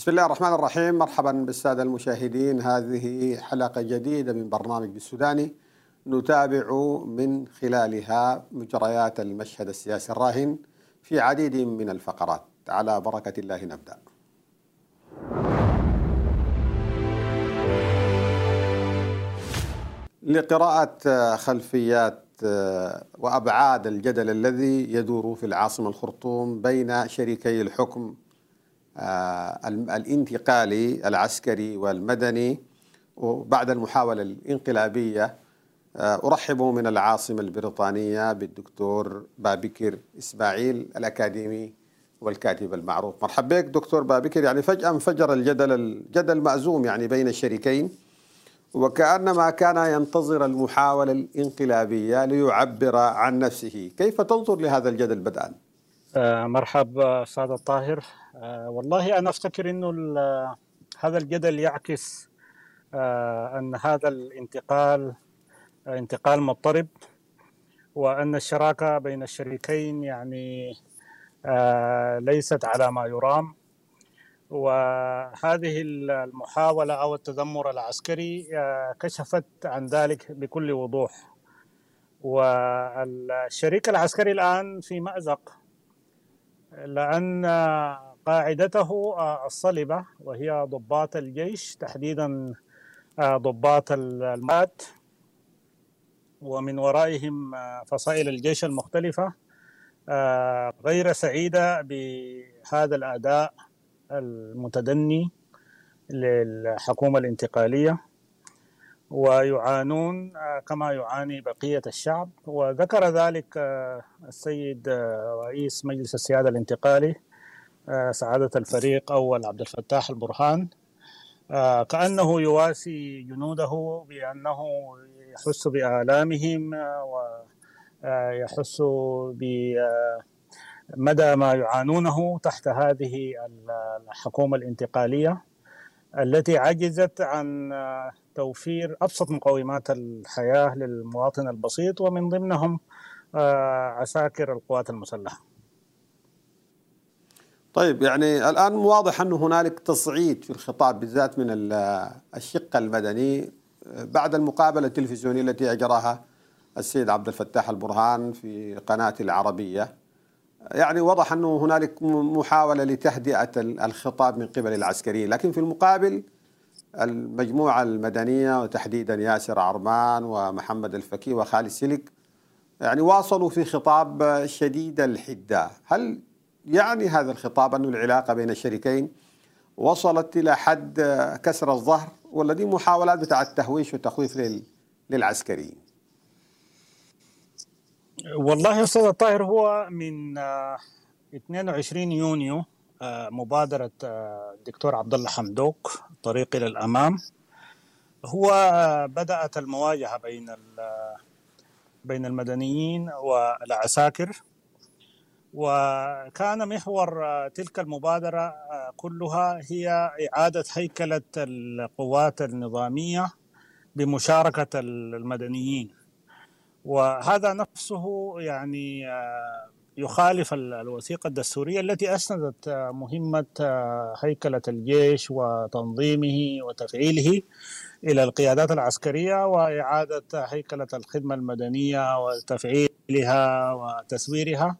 بسم الله الرحمن الرحيم. مرحبا بالسادة المشاهدين. هذه حلقة جديدة من برنامج بالسوداني نتابع من خلالها مجريات المشهد السياسي الراهن في عديد من الفقرات. على بركة الله نبدأ. لقراءة خلفيات وأبعاد الجدل الذي يدور في العاصمة الخرطوم بين شريكي الحكم الانتقالي العسكري والمدني وبعد المحاولة الانقلابية أرحب من العاصمة البريطانية بالدكتور بابكر إسماعيل الأكاديمي والكاتب المعروف. مرحبا بك دكتور بابكر. يعني فجأة انفجر الجدل الجدل مأزوم يعني بين الشريكين وكأنما كان ينتظر المحاولة الانقلابية ليعبر عن نفسه. كيف تنظر لهذا الجدل بدءا؟ آه مرحبا أستاذ الطاهر. آه والله أنا أفتكر أنه هذا الجدل يعكس آه أن هذا الانتقال انتقال مضطرب وأن الشراكة بين الشريكين يعني ليست على ما يرام. وهذه المحاولة أو التذمر العسكري كشفت عن ذلك بكل وضوح. والشريك العسكري الآن في مأزق لأن قاعدته الصلبة وهي ضباط الجيش تحديدا ضباط المات ومن ورائهم فصائل الجيش المختلفة غير سعيدة بهذا الأداء المتدني للحكومة الانتقالية ويعانون كما يعاني بقية الشعب. وذكر ذلك السيد رئيس مجلس السيادة الانتقالي سعادة الفريق أول عبد الفتاح البرهان. كأنه يواسي جنوده بأنه يحس بآلامهم ويحس بمدى ما يعانونه تحت هذه الحكومة الانتقالية التي عجزت عن توفير أبسط مقومات الحياة للمواطن البسيط ومن ضمنهم عساكر القوات المسلحة. طيب يعني الآن واضح أنه هنالك تصعيد في الخطاب بالذات من الشق المدني بعد المقابلة التلفزيونية التي أجراها السيد عبد الفتاح البرهان في قناة العربية. يعني وضح أنه هنالك محاولة لتهدئة الخطاب من قبل العسكريين. لكن في المقابل المجموعة المدنية وتحديدا ياسر عرمان ومحمد الفكي وخالد سلك يعني واصلوا في خطاب شديد الحدة هل يعني هذا الخطاب أن العلاقة بين الشريكين وصلت إلى حد كسر الظهر دي محاولات بتاع التهويش والتخويف للعسكريين. والله يا أستاذ الطاهر هو من 22 يونيو مبادرة الدكتور عبد الله حمدوك طريق إلى الأمام. هو بدأت المواجهة بين بين المدنيين والعساكر. وكان محور تلك المبادرة كلها هي إعادة هيكلة القوات النظامية بمشاركة المدنيين. وهذا نفسه يعني يخالف الوثيقة الدستورية التي أسندت مهمة هيكلة الجيش وتنظيمه وتفعيله إلى القيادات العسكرية وإعادة هيكلة الخدمة المدنية وتفعيلها وتسويرها.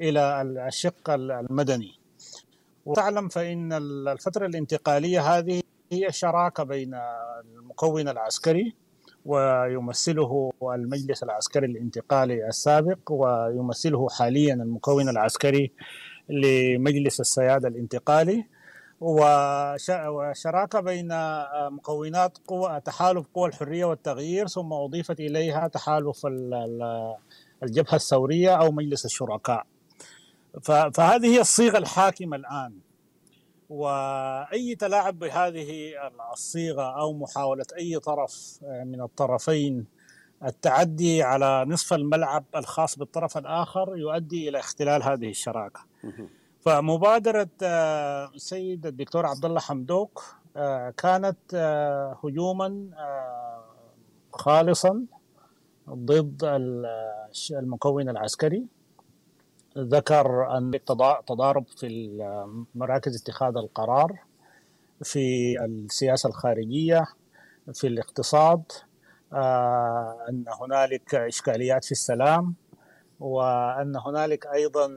إلى الشق المدني. وتعلم فإن الفترة الانتقالية هذه هي شراكة بين المكون العسكري ويمثله المجلس العسكري الانتقالي السابق ويمثله حاليا المكون العسكري لمجلس السيادة الانتقالي. وشراكة بين مكونات قوى تحالف قوى الحرية والتغيير ثم أضيفت إليها تحالف الجبهة الثورية أو مجلس الشركاء. فهذه هي الصيغة الحاكمة الآن. وأي تلاعب بهذه الصيغة أو محاولة أي طرف من الطرفين التعدي على نصف الملعب الخاص بالطرف الآخر يؤدي إلى اختلال هذه الشراكة. فمبادرة السيد الدكتور عبد الله حمدوك كانت هجوما خالصا ضد المكون العسكري. ذكر أن تضارب في مراكز اتخاذ القرار في السياسة الخارجية في الاقتصاد أن هنالك إشكاليات في السلام وأن هنالك أيضا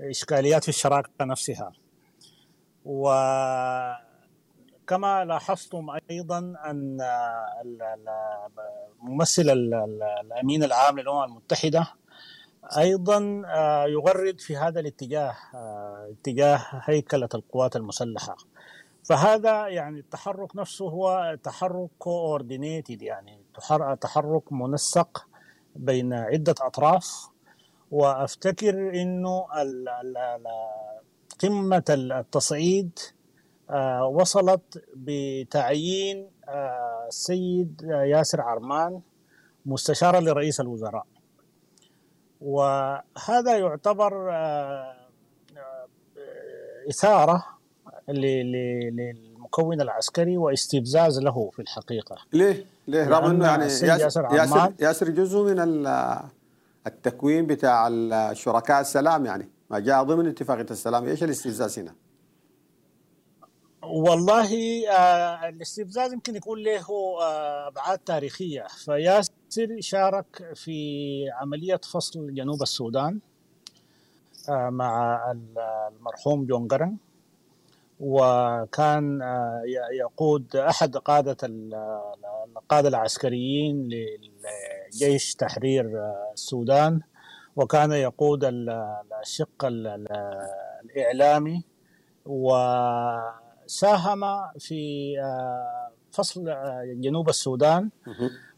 إشكاليات في الشراكة نفسها. وكما لاحظتم أيضا أن ممثل الأمين العام للأمم المتحدة أيضا يغرد في هذا الاتجاه اتجاه هيكلة القوات المسلحة. فهذا يعني التحرك نفسه هو تحرك كوردينيتد يعني تحرك منسق بين عدة أطراف. وأفتكر إنه قمة التصعيد وصلت بتعيين السيد ياسر عرمان مستشارا لرئيس الوزراء. وهذا يعتبر إثارة للمكون العسكري واستفزاز له في الحقيقة ليه؟ ليه؟ رغم إنه يعني ياسر, ياسر, ياسر جزء من التكوين بتاع الشركاء السلام يعني ما جاء ضمن اتفاقية السلام إيش الاستفزاز هنا؟ والله آه الاستفزاز يمكن يكون له آه أبعاد تاريخية فياسر شارك في عملية فصل جنوب السودان آه مع المرحوم جون جرن وكان يقود أحد قادة القاده العسكريين لجيش تحرير السودان. وكان يقود الشق الإعلامي. و ساهم في فصل جنوب السودان.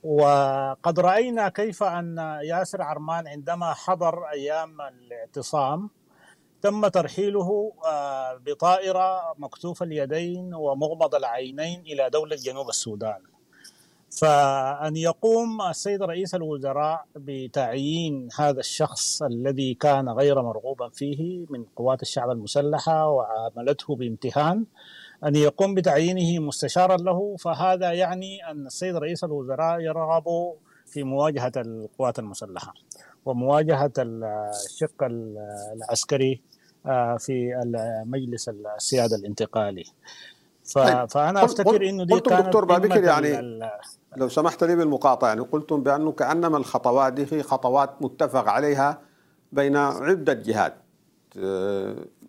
وقد رأينا كيف أن ياسر عرمان عندما حضر أيام الاعتصام تم ترحيله بطائرة مكتوف اليدين ومغمض العينين إلى دولة جنوب السودان. فأن يقوم السيد رئيس الوزراء بتعيين هذا الشخص الذي كان غير مرغوبا فيه من قوات الشعب المسلحة وعاملته بامتهان أن يقوم بتعيينه مستشارا له فهذا يعني أن السيد رئيس الوزراء يرغب في مواجهة القوات المسلحة ومواجهة الشق العسكري في مجلس السيادة الانتقالي. فأنا أفتكر إنه دي كانت دكتور بابكر يعني لو سمحت لي بالمقاطعة يعني قلتم بأنه كأنما الخطوات دي هي خطوات متفق عليها بين عدة جهات.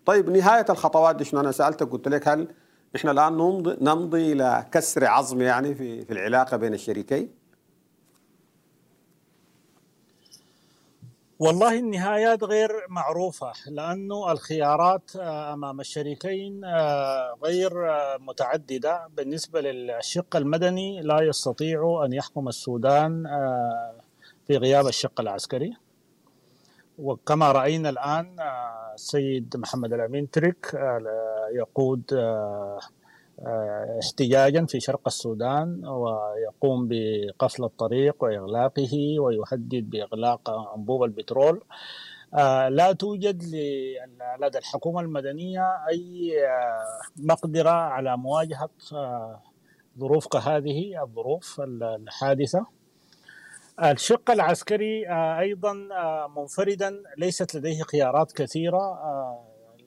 طيب نهاية الخطوات دي شنو؟ أنا سألتك قلت لك هل إحنا الآن نمضي, نمضي إلى كسر عظم يعني في في العلاقة بين الشريكين؟ والله النهايات غير معروفة لأنه الخيارات أمام الشريكين غير متعددة بالنسبة للشق المدني لا يستطيع أن يحكم السودان في غياب الشق العسكري وكما رأينا الآن السيد محمد الأمين ترك يقود احتجاجا في شرق السودان ويقوم بقفل الطريق وإغلاقه ويهدد بإغلاق أنبوب البترول. لا توجد لدى الحكومة المدنية أي مقدرة على مواجهة ظروف كهذه الظروف الحادثة. الشق العسكري أيضا منفردا ليست لديه خيارات كثيرة.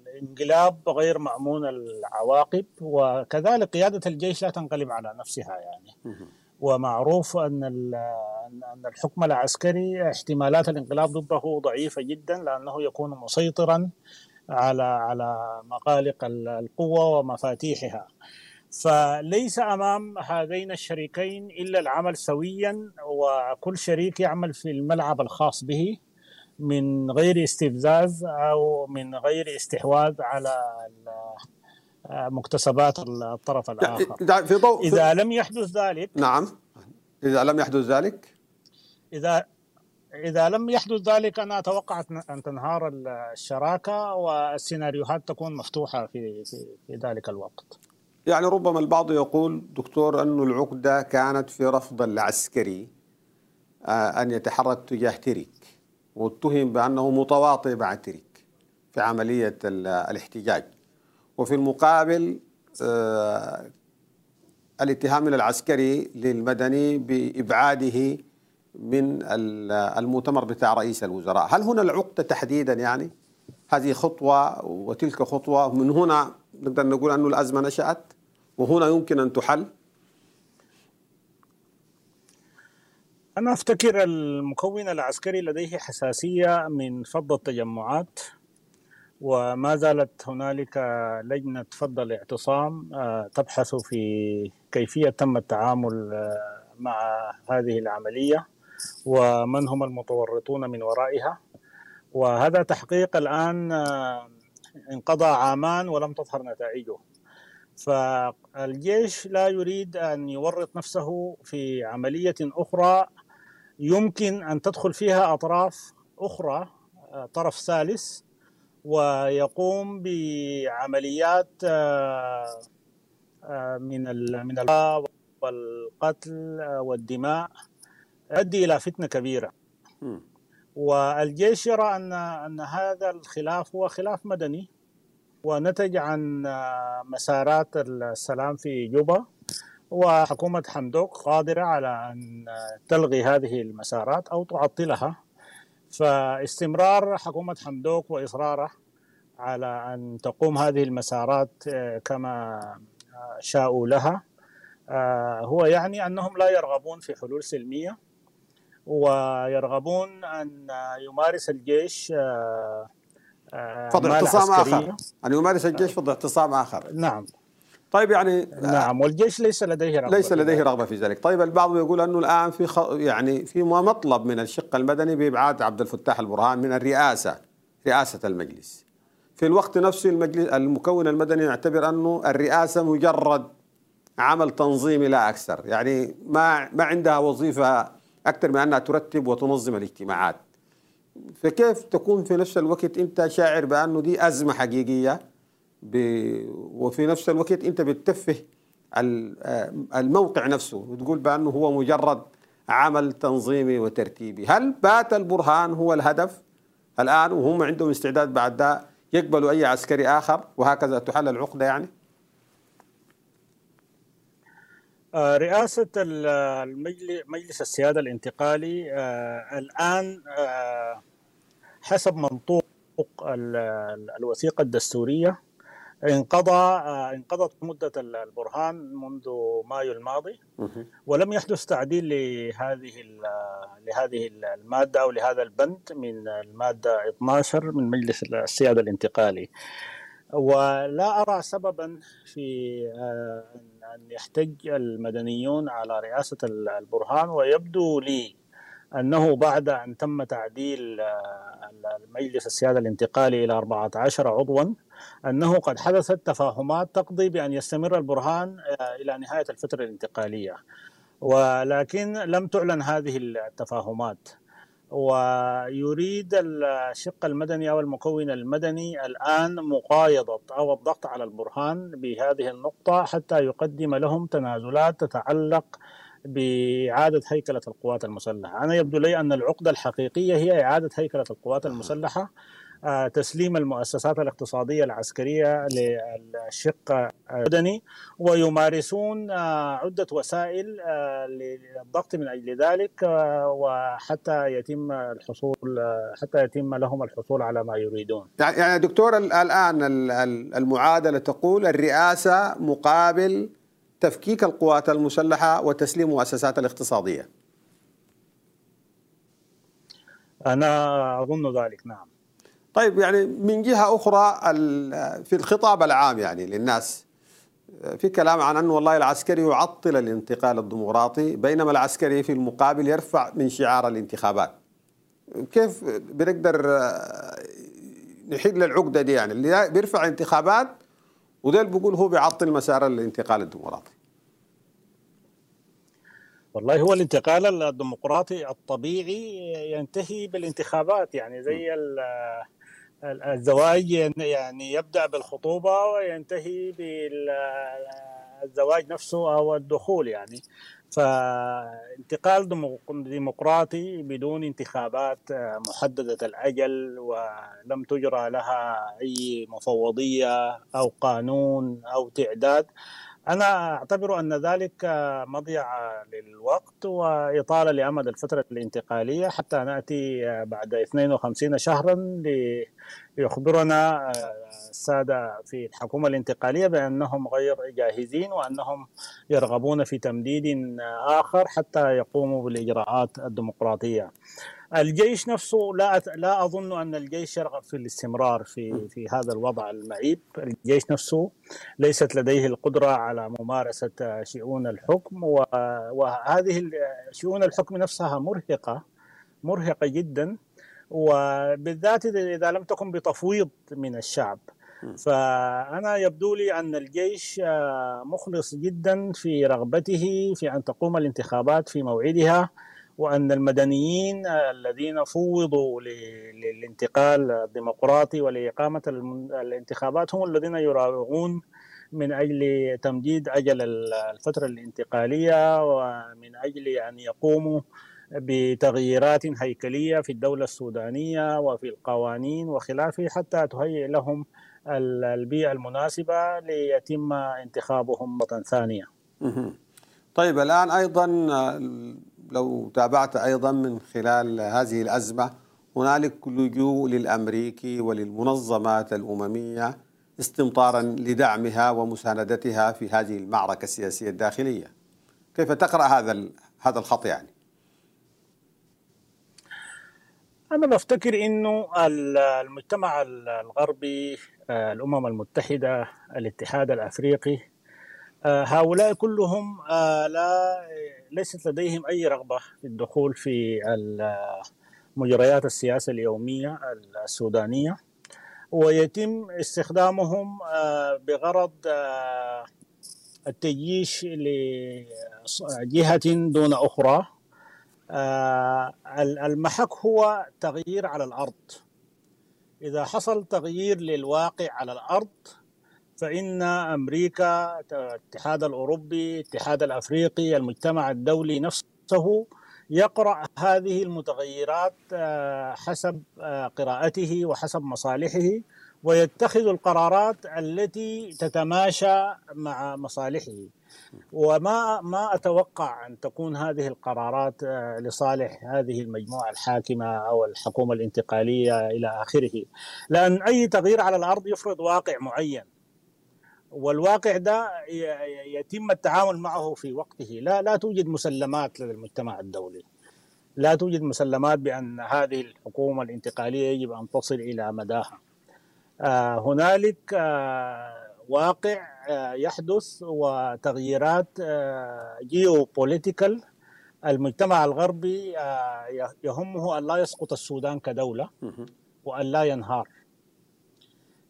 الانقلاب غير مأمون العواقب وكذلك قيادة الجيش لا تنقلب على نفسها يعني. ومعروف أن أن الحكم العسكري احتمالات الانقلاب ضده ضعيفة جدا لأنه يكون مسيطرا على على مقالق القوة ومفاتيحها. فليس أمام هذين الشريكين إلا العمل سويا وكل شريك يعمل في الملعب الخاص به من غير استفزاز أو من غير استحواذ على مكتسبات الطرف الآخر. في ضوء إذا لم يحدث ذلك نعم. إذا لم يحدث ذلك؟ اذا إذا لم يحدث ذلك أنا أتوقع ان تنهار الشراكة والسيناريوهات تكون مفتوحة في في, في ذلك الوقت. يعني ربما البعض يقول دكتور أن العقدة كانت في رفض العسكري أن يتحرك تجاه تريك واتهم بأنه متواطئ مع تريك في عملية الاحتجاج. وفي المقابل الاتهام من العسكري للمدني بإبعاده من المؤتمر بتاع رئيس الوزراء. هل هنا العقدة تحديدا يعني؟ هذه خطوة وتلك خطوة من هنا نقدر نقول أنه الأزمة نشأت؟ وهنا يمكن أن تحل؟ أنا أفتكر المكون العسكري لديه حساسية من فض التجمعات وما زالت هنالك لجنة فض الاعتصام آه، تبحث في كيفية تم التعامل آه، مع هذه العملية ومن هم المتورطون من ورائها. وهذا تحقيق الآن آه، انقضى عامان ولم تظهر نتائجه. فالجيش لا يريد أن يورط نفسه في عملية أخرى. يمكن أن تدخل فيها أطراف أخرى طرف ثالث ويقوم بعمليات آه، آه، من من والقتل والدماء يؤدي إلى فتنة كبيرة. والجيش يرى أن أن هذا الخلاف هو خلاف مدني. ونتج عن آه، مسارات السلام في جوبا وحكومة حمدوك قادرة على أن تلغي هذه المسارات أو تعطلها. فاستمرار حكومة حمدوك وإصراره على أن تقوم هذه المسارات آه، كما آه، شاءوا لها آه، هو يعني أنهم لا يرغبون في حلول سلمية ويرغبون أن يمارس الجيش فضل اعتصام آخر. أن يمارس الجيش فضل اعتصام آخر. نعم. طيب يعني نعم والجيش ليس لديه رغبة ليس لديه رغبة في ذلك، طيب البعض يقول أنه الآن في خ... يعني في مطلب من الشق المدني بإبعاد عبد الفتاح البرهان من الرئاسة رئاسة المجلس. في الوقت نفسه المجلس المكون المدني يعتبر أنه الرئاسة مجرد عمل تنظيمي لا أكثر، يعني ما ما عندها وظيفة أكثر من أنها ترتب وتنظم الاجتماعات. فكيف تكون في نفس الوقت أنت شاعر بأنه دي أزمة حقيقية؟ ب... وفي نفس الوقت أنت بتتفه الموقع نفسه وتقول بأنه هو مجرد عمل تنظيمي وترتيبي. هل بات البرهان هو الهدف الآن وهم عندهم استعداد بعد ده يقبلوا أي عسكري آخر؟ وهكذا تحل العقدة يعني آه، رئاسة مجلس السيادة الانتقالي آه، الآن آه، حسب منطوق الوثيقة الدستورية انقضى آه، انقضت مدة البرهان منذ مايو الماضي ولم يحدث تعديل لهذه لهذه المادة أو لهذا البند من المادة 12 من مجلس السيادة الانتقالي. ولا أرى سببا في آه، أن يحتج المدنيون على رئاسة البرهان ويبدو لي أنه بعد أن تم تعديل آه، المجلس السيادة الانتقالي إلى 14 عضوا أنه قد حدثت تفاهمات تقضي بأن يستمر البرهان آه، إلى نهاية الفترة الانتقالية. ولكن لم تعلن هذه التفاهمات. ويريد الشق المدني أو المكون المدني الآن مقايضة أو الضغط على البرهان بهذه النقطة حتى يقدم لهم تنازلات تتعلق بإعادة هيكلة القوات المسلحة. أنا يبدو لي أن العقدة الحقيقية هي إعادة هيكلة القوات المسلحة. آه، تسليم المؤسسات الاقتصادية العسكرية للشق المدني ويمارسون آه، عدة وسائل آه، للضغط من أجل ذلك وحتى يتم الحصول حتى يتم لهم الحصول على ما يريدون. يعني, يعني دكتور الآن المعادلة تقول الرئاسة مقابل تفكيك القوات المسلحة وتسليم المؤسسات الاقتصادية. أنا أظن ذلك نعم. طيب يعني من جهة أخرى في الخطاب العام يعني للناس في كلام عن أنه والله العسكري يعطل الانتقال الديمقراطي بينما العسكري في المقابل يرفع من شعار الانتخابات. كيف بنقدر نحل العقدة دي؟ يعني اللي بيرفع انتخابات وده بيقول هو بيعطل مسار الانتقال الديمقراطي. والله هو الانتقال الديمقراطي الطبيعي ينتهي بالانتخابات يعني زي الزواج يعني يبدأ بالخطوبة وينتهي بالزواج نفسه أو الدخول يعني. فانتقال ديمقراطي بدون انتخابات محددة الأجل ولم تجرى لها أي مفوضية أو قانون أو تعداد. أنا أعتبر أن ذلك مضيع للوقت وإطالة لأمد الفترة الانتقالية حتى نأتي بعد 52 شهرا ليخبرنا السادة في الحكومة الانتقالية بأنهم غير جاهزين وأنهم يرغبون في تمديد آخر حتى يقوموا بالإجراءات الديمقراطية. الجيش نفسه لا لا أظن أن الجيش يرغب في الاستمرار في في هذا الوضع المعيب، الجيش نفسه ليست لديه القدرة على ممارسة شؤون الحكم وهذه شؤون الحكم نفسها مرهقة مرهقة جدا وبالذات اذا لم تكن بتفويض من الشعب. فأنا يبدو لي أن الجيش مخلص جدا في رغبته في أن تقوم الانتخابات في موعدها. وأن المدنيين الذين فوضوا للانتقال الديمقراطي ولإقامة الانتخابات هم الذين يراوغون من أجل تمديد أجل الفترة الانتقالية ومن أجل أن يقوموا بتغييرات هيكلية في الدولة السودانية وفي القوانين وخلافه حتى تهيئ لهم البيئة المناسبة ليتم انتخابهم مرة ثانية. طيب الآن أيضا لو تابعت أيضا من خلال هذه الأزمة هنالك لجوء للأمريكي وللمنظمات الأممية استمطارا لدعمها ومساندتها في هذه المعركة السياسية الداخلية كيف تقرأ هذا هذا الخط يعني؟ أنا بفتكر إنه المجتمع الغربي الأمم المتحدة الاتحاد الأفريقي هؤلاء كلهم لا ليست لديهم أي رغبة في الدخول في مجريات السياسة اليومية السودانية ويتم استخدامهم بغرض التجيش لجهة دون أخرى. المحك هو تغيير على الأرض. إذا حصل تغيير للواقع على الأرض فإن أمريكا الاتحاد الأوروبي الاتحاد الأفريقي المجتمع الدولي نفسه يقرأ هذه المتغيرات حسب قراءته وحسب مصالحه ويتخذ القرارات التي تتماشى مع مصالحه. وما ما أتوقع أن تكون هذه القرارات لصالح هذه المجموعة الحاكمة أو الحكومة الانتقالية إلى آخره. لأن أي تغيير على الأرض يفرض واقع معين. والواقع ده يتم التعامل معه في وقته. لا لا توجد مسلمات لدى المجتمع الدولي. لا توجد مسلمات بأن هذه الحكومة الانتقالية يجب أن تصل إلى مداها. آه هنالك آه واقع آه يحدث وتغييرات جيو بوليتيكال المجتمع الغربي يهمه أن لا يسقط السودان كدولة وأن لا ينهار.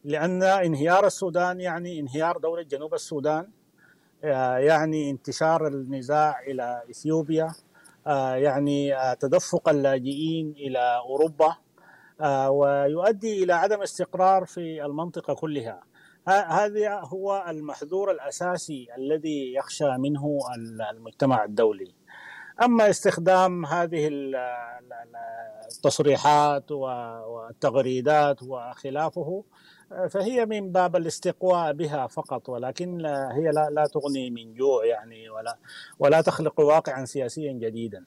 لأن انهيار السودان يعني انهيار دولة جنوب السودان يعني انتشار النزاع إلى إثيوبيا يعني تدفق اللاجئين إلى أوروبا ويؤدي إلى عدم استقرار في المنطقة كلها. هذا هو المحذور الأساسي الذي يخشى منه المجتمع الدولي. أما استخدام هذه التصريحات والتغريدات وخلافه فهي من باب الاستقواء بها فقط ولكن هي لا, لا تغني من جوع يعني ولا ولا تخلق واقعا سياسيا جديدا.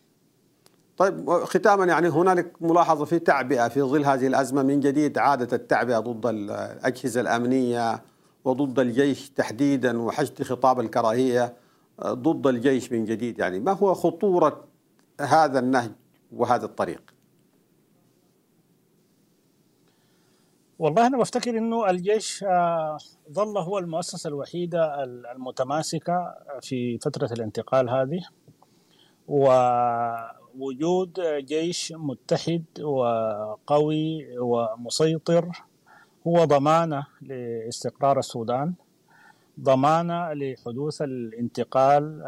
طيب ختاما يعني هنالك ملاحظة في تعبئة في ظل هذه الأزمة من جديد عادت التعبئة ضد الأجهزة الأمنية وضد الجيش تحديدا وحشد خطاب الكراهية ضد الجيش من جديد يعني ما هو خطورة هذا النهج وهذا الطريق؟ والله أنا بفتكر إنه الجيش ظل هو المؤسسة الوحيدة المتماسكة في فترة الانتقال هذه. ووجود جيش متحد وقوي ومسيطر هو ضمانة لاستقرار السودان ضمانة لحدوث الانتقال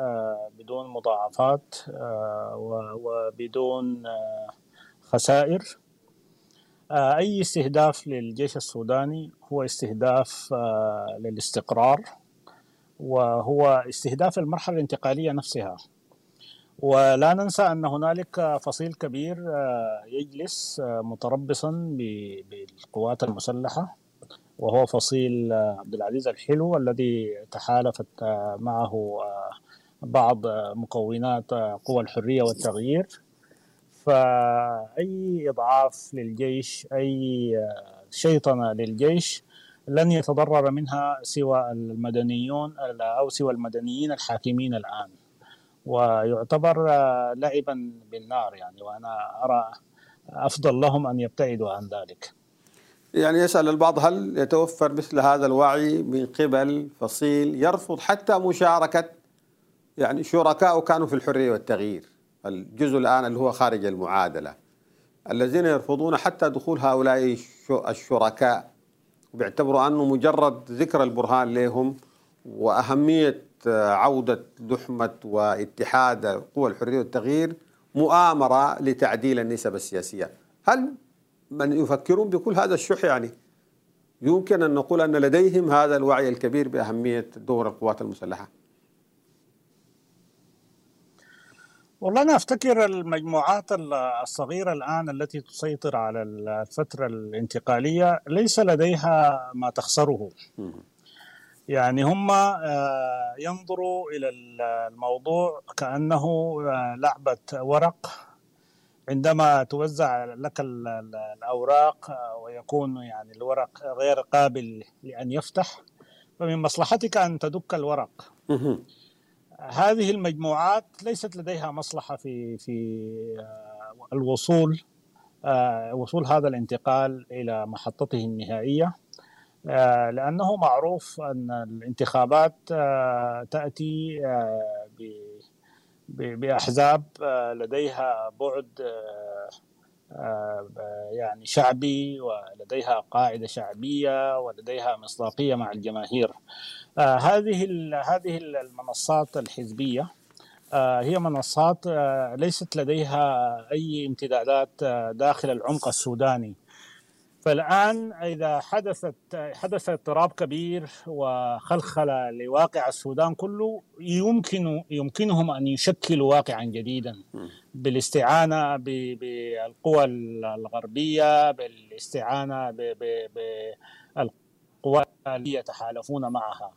بدون مضاعفات وبدون خسائر. أي استهداف للجيش السوداني هو استهداف للاستقرار وهو استهداف المرحلة الانتقالية نفسها. ولا ننسى أن هنالك فصيل كبير يجلس متربصا بالقوات المسلحة وهو فصيل عبد العزيز الحلو الذي تحالفت معه بعض مكونات قوى الحرية والتغيير. فأي إضعاف للجيش أي شيطنة للجيش لن يتضرر منها سوى المدنيون أو سوى المدنيين الحاكمين الآن ويعتبر لعبا بالنار يعني وأنا أرى أفضل لهم أن يبتعدوا عن ذلك. يعني يسأل البعض هل يتوفر مثل هذا الوعي من قبل فصيل يرفض حتى مشاركة يعني شركاء كانوا في الحرية والتغيير الجزء الآن اللي هو خارج المعادلة. الذين يرفضون حتى دخول هؤلاء الشركاء وبيعتبروا أنه مجرد ذكر البرهان لهم وأهمية عودة لحمة واتحاد قوى الحرية والتغيير مؤامرة لتعديل النسب السياسية، هل من يفكرون بكل هذا الشح يعني؟ يمكن أن نقول أن لديهم هذا الوعي الكبير بأهمية دور القوات المسلحة؟ والله أنا أفتكر المجموعات الصغيرة الآن التي تسيطر على الفترة الانتقالية ليس لديها ما تخسره. يعني هم ينظروا إلى الموضوع كأنه لعبة ورق. عندما توزع لك الأوراق ويكون يعني الورق غير قابل لأن يفتح فمن مصلحتك أن تدك الورق. هذه المجموعات ليست لديها مصلحة في في الوصول وصول هذا الانتقال إلى محطته النهائية لأنه معروف أن الانتخابات تأتي بأحزاب لديها بعد يعني شعبي ولديها قاعدة شعبية ولديها مصداقية مع الجماهير. هذه هذه المنصات الحزبية هي منصات ليست لديها أي امتدادات داخل العمق السوداني. فالآن إذا حدثت حدث اضطراب كبير وخلخله لواقع السودان كله يمكن يمكنهم أن يشكلوا واقعا جديدا. بالاستعانة بالقوى الغربية بالاستعانة بالقوى اللي يتحالفون معها.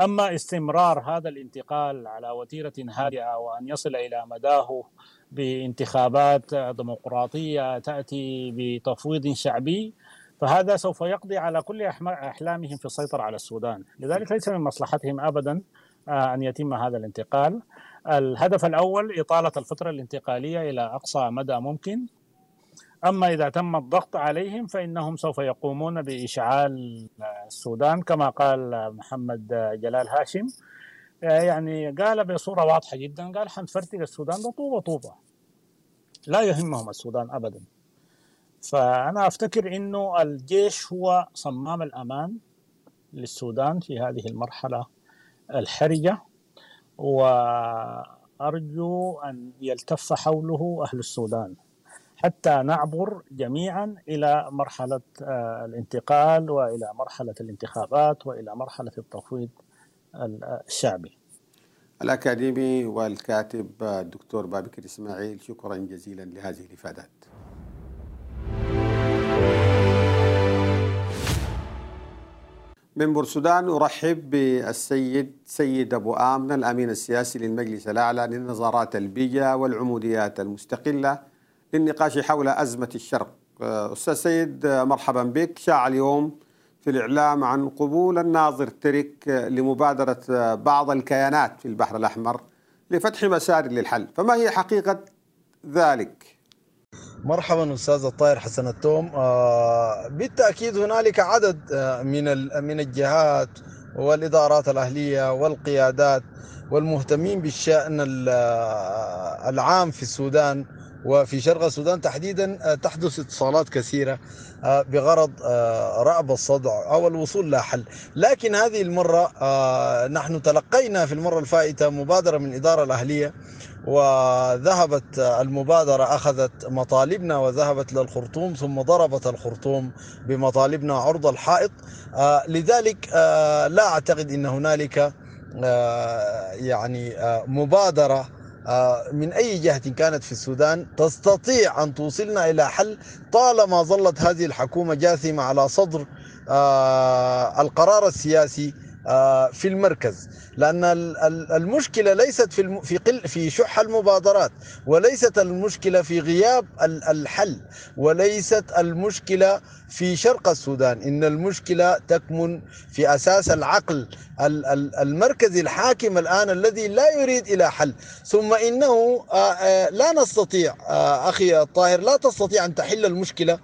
أما استمرار هذا الانتقال على وتيرة هادئة وأن يصل إلى مداه بانتخابات ديمقراطية تأتي بتفويض شعبي فهذا سوف يقضي على كل أحلامهم في السيطرة على السودان، لذلك ليس من مصلحتهم ابدا أن يتم هذا الانتقال. الهدف الأول إطالة الفترة الانتقالية إلى أقصى مدى ممكن. أما إذا تم الضغط عليهم فإنهم سوف يقومون بإشعال السودان كما قال محمد جلال هاشم. يعني قال بصورة واضحة جدا قال حنفرتك السودان ده طوبة طوبة. لا يهمهم السودان ابدا. فأنا أفتكر أنه الجيش هو صمام الأمان للسودان في هذه المرحلة الحرجة وأرجو أن يلتف حوله أهل السودان حتى نعبر جميعا إلى مرحلة الانتقال وإلى مرحلة الانتخابات وإلى مرحلة التفويض الشعبي. الأكاديمي والكاتب الدكتور بابكر إسماعيل شكرا جزيلا لهذه الإفادات. من بورسودان أرحب بالسيد سيد أبو آمنة الأمين السياسي للمجلس الأعلى للنظارات البيئة والعموديات المستقلة للنقاش حول أزمة الشرق. أستاذ سيد مرحبا بك. شاع اليوم في الإعلام عن قبول الناظر ترك لمبادرة بعض الكيانات في البحر الأحمر لفتح مسار للحل. فما هي حقيقة ذلك؟ مرحبا أستاذ الطاهر حسن التوم. آه بالتأكيد هنالك عدد آه من من الجهات والإدارات الأهلية والقيادات والمهتمين بالشأن العام في السودان وفي شرق السودان. تحديدا تحدث اتصالات كثيرة بغرض رأب الصدع أو الوصول لحل، لكن هذه المرة نحن تلقينا في المرة الفائتة مبادرة من الإدارة الأهلية وذهبت المبادرة أخذت مطالبنا وذهبت للخرطوم ثم ضربت الخرطوم بمطالبنا عرض الحائط. لذلك لا أعتقد أن هنالك يعني مبادرة من أي جهة كانت في السودان تستطيع أن توصلنا إلى حل طالما ظلت هذه الحكومة جاثمة على صدر القرار السياسي في المركز. لأن المشكلة ليست في في قل في شح المبادرات وليست المشكلة في غياب الحل وليست المشكلة في شرق السودان. إن المشكلة تكمن في أساس العقل المركزي الحاكم الآن الذي لا يريد إلى حل. ثم إنه لا نستطيع أخي الطاهر لا تستطيع أن تحل المشكلة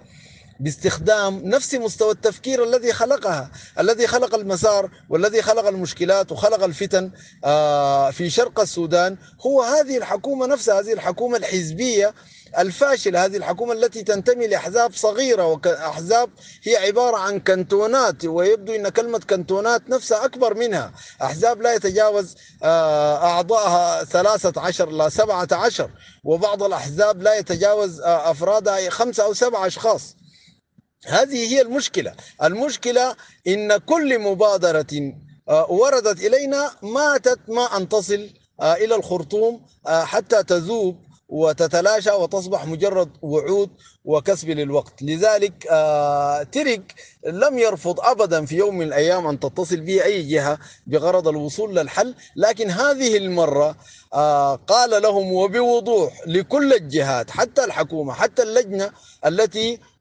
باستخدام نفس مستوى التفكير الذي خلقها الذي خلق المسار والذي خلق المشكلات وخلق الفتن آه، في شرق السودان. هو هذه الحكومة نفسها هذه الحكومة الحزبية الفاشلة هذه الحكومة التي تنتمي لأحزاب صغيرة. وأحزاب هي عبارة عن كنتونات ويبدو أن كلمة كنتونات نفسها أكبر منها. أحزاب لا يتجاوز آه، أعضائها ثلاثة عشر لا سبعة عشر وبعض الأحزاب لا يتجاوز آه، أفرادها خمسة أو سبعة أشخاص. هذه هي المشكلة. المشكلة إن كل مبادرة آه، وردت إلينا ماتت ما أن تصل آه، إلى الخرطوم آه، حتى تذوب وتتلاشى وتصبح مجرد وعود وكسب للوقت. لذلك ترك لم يرفض أبدا في يوم من الأيام أن تتصل به أي جهة بغرض الوصول للحل. لكن هذه المرة قال لهم وبوضوح لكل الجهات حتى الحكومة حتى اللجنة التي آه، آه،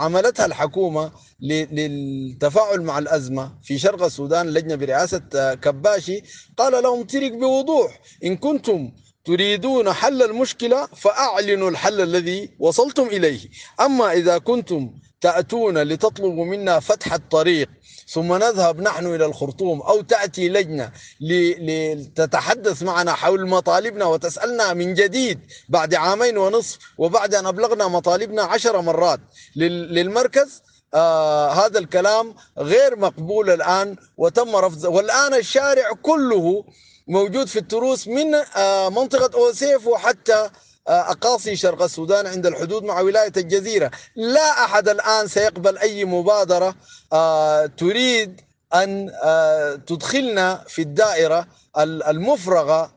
عملتها الحكومة للتفاعل مع الأزمة في شرق السودان لجنة برئاسة آه، كباشي. قال لهم ترك بوضوح. إن كنتم تريدون حل المشكلة فأعلنوا الحل الذي وصلتم إليه. أما إذا كنتم تأتون لتطلبوا منا فتح الطريق ثم نذهب نحن إلى الخرطوم أو تأتي لجنة لتتحدث معنا حول مطالبنا وتسألنا من جديد بعد عامين ونصف وبعد أن أبلغنا مطالبنا عشر مرات. للمركز آه هذا الكلام غير مقبول الآن وتم رفض والآن الشارع كله موجود في التروس من آه منطقة أوسيف وحتى أقاصي شرق السودان عند الحدود مع ولاية الجزيرة. لا أحد الآن سيقبل أي مبادرة آه، تريد أن آه، تدخلنا في الدائرة المفرغة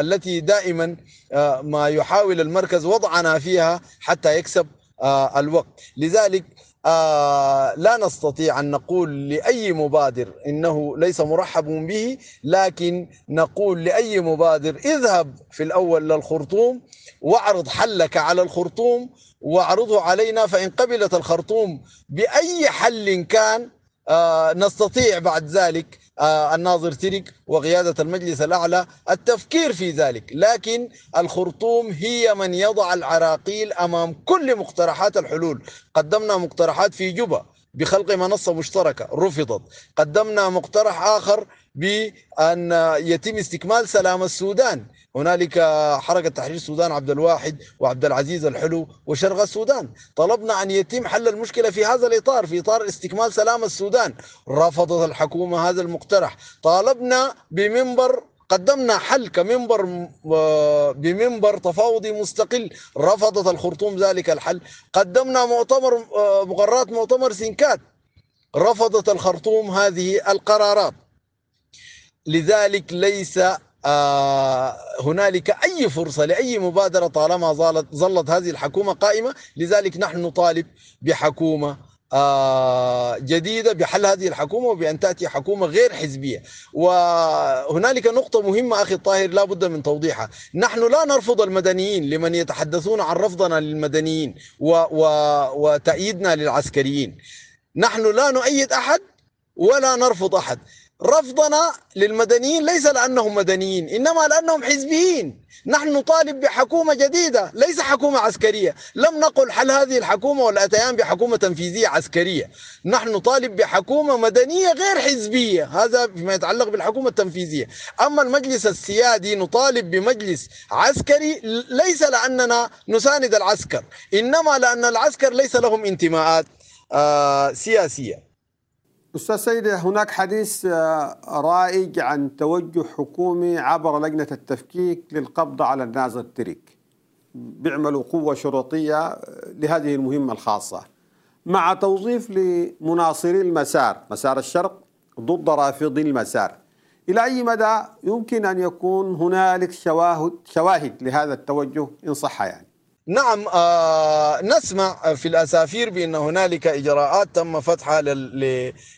التي دائما ما يحاول المركز وضعنا فيها حتى يكسب الوقت. لذلك آه لا نستطيع أن نقول لأي مبادر إنه ليس مرحب به لكن نقول لأي مبادر اذهب في الأول للخرطوم واعرض حلك على الخرطوم واعرضه علينا فإن قبلت الخرطوم بأي حل كان آه نستطيع بعد ذلك الناظر ترك وقيادة المجلس الأعلى التفكير في ذلك. لكن الخرطوم هي من يضع العراقيل أمام كل مقترحات الحلول. قدمنا مقترحات في جوبا بخلق منصة مشتركة رفضت. قدمنا مقترح آخر بأن يتم استكمال سلام السودان. هنالك حركة تحرير السودان عبد الواحد وعبد العزيز الحلو وشرق السودان. طلبنا أن يتم حل المشكلة في هذا الإطار في إطار استكمال سلام السودان. رفضت الحكومة هذا المقترح. طالبنا بمنبر قدمنا حل كمنبر بمنبر تفاوضي مستقل. رفضت الخرطوم ذلك الحل. قدمنا مؤتمر مقررات مؤتمر سينكات. رفضت الخرطوم هذه القرارات. لذلك ليس آه هنالك أي فرصة لأي مبادرة طالما ظلت, ظلت هذه الحكومة قائمة؟ لذلك نحن نطالب بحكومة آه جديدة بحل هذه الحكومة وبأن تأتي حكومة غير حزبية. وهنالك نقطة مهمة أخي الطاهر لا بد من توضيحها. نحن لا نرفض المدنيين لمن يتحدثون عن رفضنا للمدنيين و و وتأييدنا للعسكريين. نحن لا نؤيد أحد ولا نرفض أحد. رفضنا للمدنيين ليس لأنهم مدنيين إنما لأنهم حزبيين. نحن نطالب بحكومة جديدة ليس حكومة عسكرية. لم نقل حل هذه الحكومة والأتيان بحكومة تنفيذية عسكرية. نحن نطالب بحكومة مدنية غير حزبية. هذا فيما يتعلق بالحكومة التنفيذية. أما المجلس السيادي نطالب بمجلس عسكري ليس لأننا نساند العسكر. إنما لأن العسكر ليس لهم انتماءات آه سياسية. أستاذ سيد هناك حديث آه، رائج عن توجه حكومي عبر لجنة التفكيك للقبض على النازل التريك. بيعملوا قوة شرطية آه، لهذه المهمة الخاصة. مع توظيف لمناصري المسار مسار الشرق ضد رافضي المسار. إلى أي مدى يمكن أن يكون هنالك شواهد, شواهد لهذا التوجه؟ إن صح يعني. نعم آه نسمع في الأسافير بأن هنالك إجراءات تم فتحها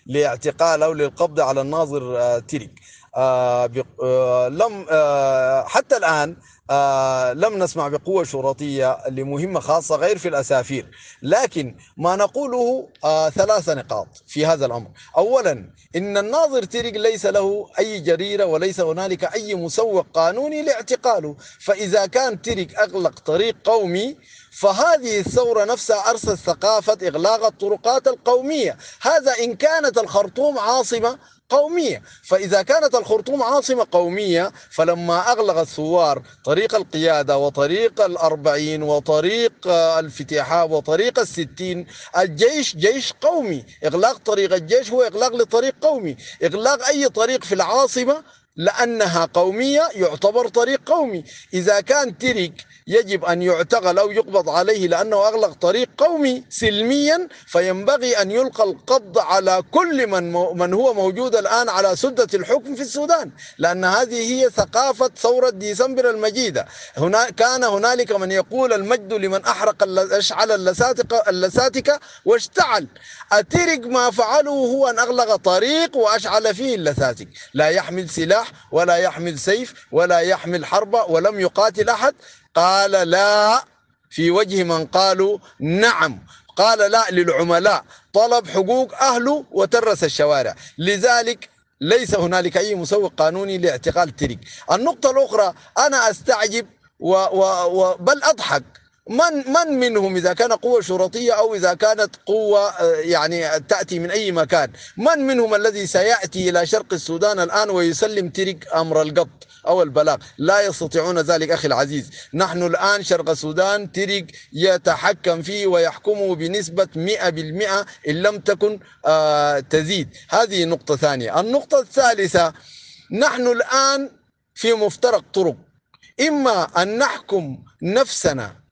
لاعتقال أو للقبض على الناظر آه تيريك. آه آه لم آه حتى الآن آه لم نسمع بقوة شرطية لمهمة خاصة غير في الأسافير. لكن ما نقوله آه ثلاث نقاط في هذا الأمر. أولا إن الناظر تيريك ليس له أي جريرة وليس هنالك أي مسوق قانوني لاعتقاله. فإذا كان تيريك أغلق طريق قومي فهذه الثورة نفسها أرست ثقافة إغلاق الطرقات القومية. هذا إن كانت الخرطوم عاصمة قومية. فإذا كانت الخرطوم عاصمة قومية فلما أغلق الثوار طريق القيادة وطريق الأربعين وطريق الفتحاء وطريق الستين الجيش جيش قومي. إغلاق طريق الجيش هو إغلاق لطريق قومي. إغلاق أي طريق في العاصمة لأنها قومية يعتبر طريق قومي. إذا كان ترك يجب أن يعتقل أو يقبض عليه لأنه أغلق طريق قومي سلميا فينبغي أن يلقى القبض على كل من, من هو موجود الآن على سدة الحكم في السودان. لأن هذه هي ثقافة ثورة ديسمبر المجيدة. هنا كان هنالك من يقول المجد لمن أحرق أشعل اللساتك, اللساتك واشتعل. أترك ما فعله هو أن أغلق طريق وأشعل فيه اللساتك. لا يحمل سلاح ولا يحمل سيف ولا يحمل حربة ولم يقاتل أحد. قال لا. في وجه من قالوا نعم. قال لا للعملاء. طلب حقوق أهله وترس الشوارع. لذلك ليس هنالك أي مسوق قانوني لاعتقال تريك. النقطة الأخرى أنا أستعجب و و و بل أضحك. من من منهم إذا كان قوة شرطية أو إذا كانت قوة يعني تأتي من أي مكان. من منهم الذي سيأتي إلى شرق السودان الآن ويسلم ترك أمر القبض أو البلاغ؟ لا يستطيعون ذلك أخي العزيز. نحن الآن شرق السودان ترك يتحكم فيه ويحكمه بنسبة 100% إن لم تكن آه تزيد. هذه نقطة ثانية. النقطة الثالثة نحن الآن في مفترق طرق. إما أن نحكم نفسنا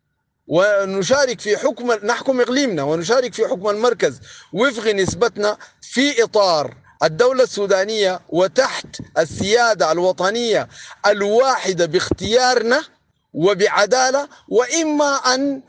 ونشارك في حكم نحكم إقليمنا ونشارك في حكم المركز وفق نسبتنا في إطار الدولة السودانية وتحت السيادة الوطنية الواحدة باختيارنا وبعدالة وإما أن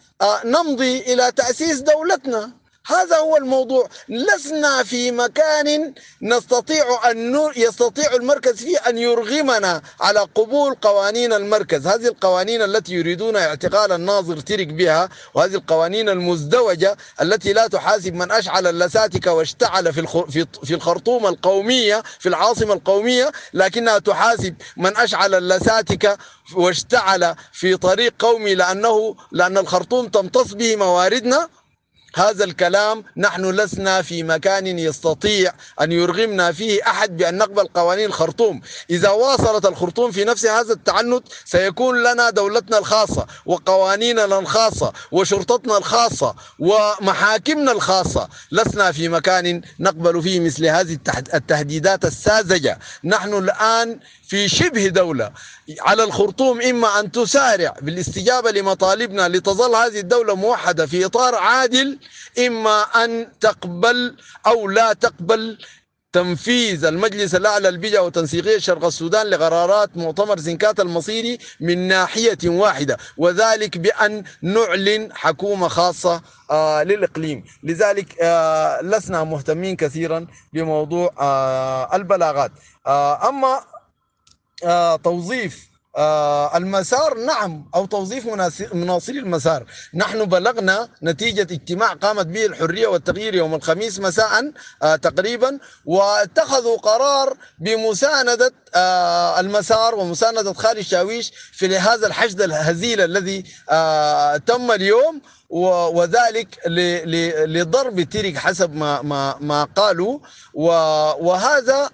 نمضي إلى تأسيس دولتنا. هذا هو الموضوع. لسنا في مكان نستطيع أن يستطيع المركز فيه أن يرغمنا على قبول قوانين المركز. هذه القوانين التي يريدون اعتقال الناظر ترك بها وهذه القوانين المزدوجة التي لا تحاسب من أشعل اللساتك واشتعل في في الخرطوم القومية في العاصمة القومية لكنها تحاسب من أشعل اللساتك واشتعل في طريق قومي لأنه لأن الخرطوم تمتص به مواردنا. هذا الكلام نحن لسنا في مكان يستطيع أن يرغمنا فيه أحد بأن نقبل قوانين الخرطوم. إذا واصلت الخرطوم في نفس هذا التعنت سيكون لنا دولتنا الخاصة وقوانيننا الخاصة وشرطتنا الخاصة ومحاكمنا الخاصة. لسنا في مكان نقبل فيه مثل هذه التهديدات الساذجة. نحن الآن في شبه دولة. على الخرطوم إما أن تسارع بالاستجابة لمطالبنا لتظل هذه الدولة موحدة في إطار عادل إما أن تقبل أو لا تقبل تنفيذ المجلس الأعلى للبيئة وتنسيقية شرق السودان لقرارات مؤتمر زنكات المصيري من ناحية واحدة وذلك بأن نعلن حكومة خاصة آه للإقليم. لذلك آه لسنا مهتمين كثيرا بموضوع آه البلاغات. أما آه توظيف آه المسار نعم أو توظيف مناصري المسار. نحن بلغنا نتيجة اجتماع قامت به الحرية والتغيير يوم الخميس مساء آه تقريبا واتخذوا قرار بمساندة آه المسار ومساندة خالد شاويش في هذا الحشد الهزيل الذي تم اليوم وذلك لضرب ترك حسب ما ما ما قالوا. وهذا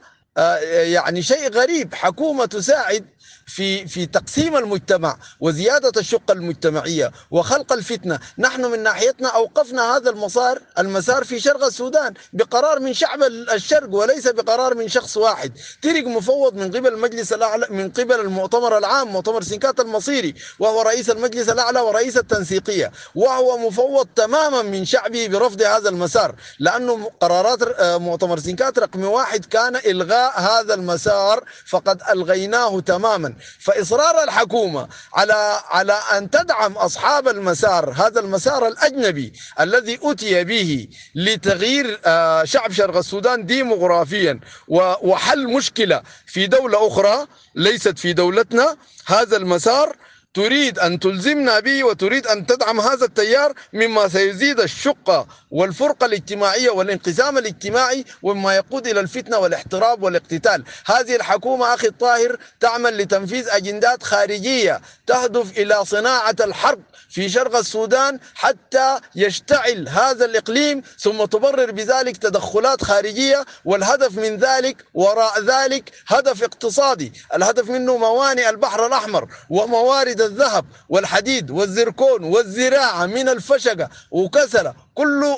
يعني شيء غريب. حكومة تساعد في في تقسيم المجتمع وزيادة الشقة المجتمعية وخلق الفتنة، نحن من ناحيتنا أوقفنا هذا المسار المسار في شرق السودان بقرار من شعب الشرق وليس بقرار من شخص واحد، ترك مفوض من قبل المجلس الأعلى من قبل المؤتمر العام مؤتمر سنكات المصيري وهو رئيس المجلس الأعلى ورئيس التنسيقية، وهو مفوض تماما من شعبه برفض هذا المسار، لأنه قرارات مؤتمر سنكات رقم واحد كان إلغاء هذا المسار فقد ألغيناه تماما. السودان فإصرار الحكومة على على أن تدعم أصحاب المسار هذا المسار الأجنبي الذي أتي به لتغيير آه، شعب شرق السودان ديموغرافيا وحل مشكلة في دولة أخرى ليست في دولتنا هذا المسار تريد أن تلزمنا به وتريد أن تدعم هذا التيار مما سيزيد الشقة والفرقة الاجتماعية والانقسام الاجتماعي وما يقود إلى الفتنة والاحتراب والاقتتال. هذه الحكومة أخي الطاهر تعمل لتنفيذ أجندات خارجية تهدف إلى صناعة الحرب في شرق السودان حتى يشتعل هذا الإقليم ثم تبرر بذلك تدخلات خارجية والهدف من ذلك وراء ذلك هدف اقتصادي. الهدف منه موانئ البحر الأحمر وموارد الذهب والحديد والزركون والزراعة من الفشقة وكسلة كل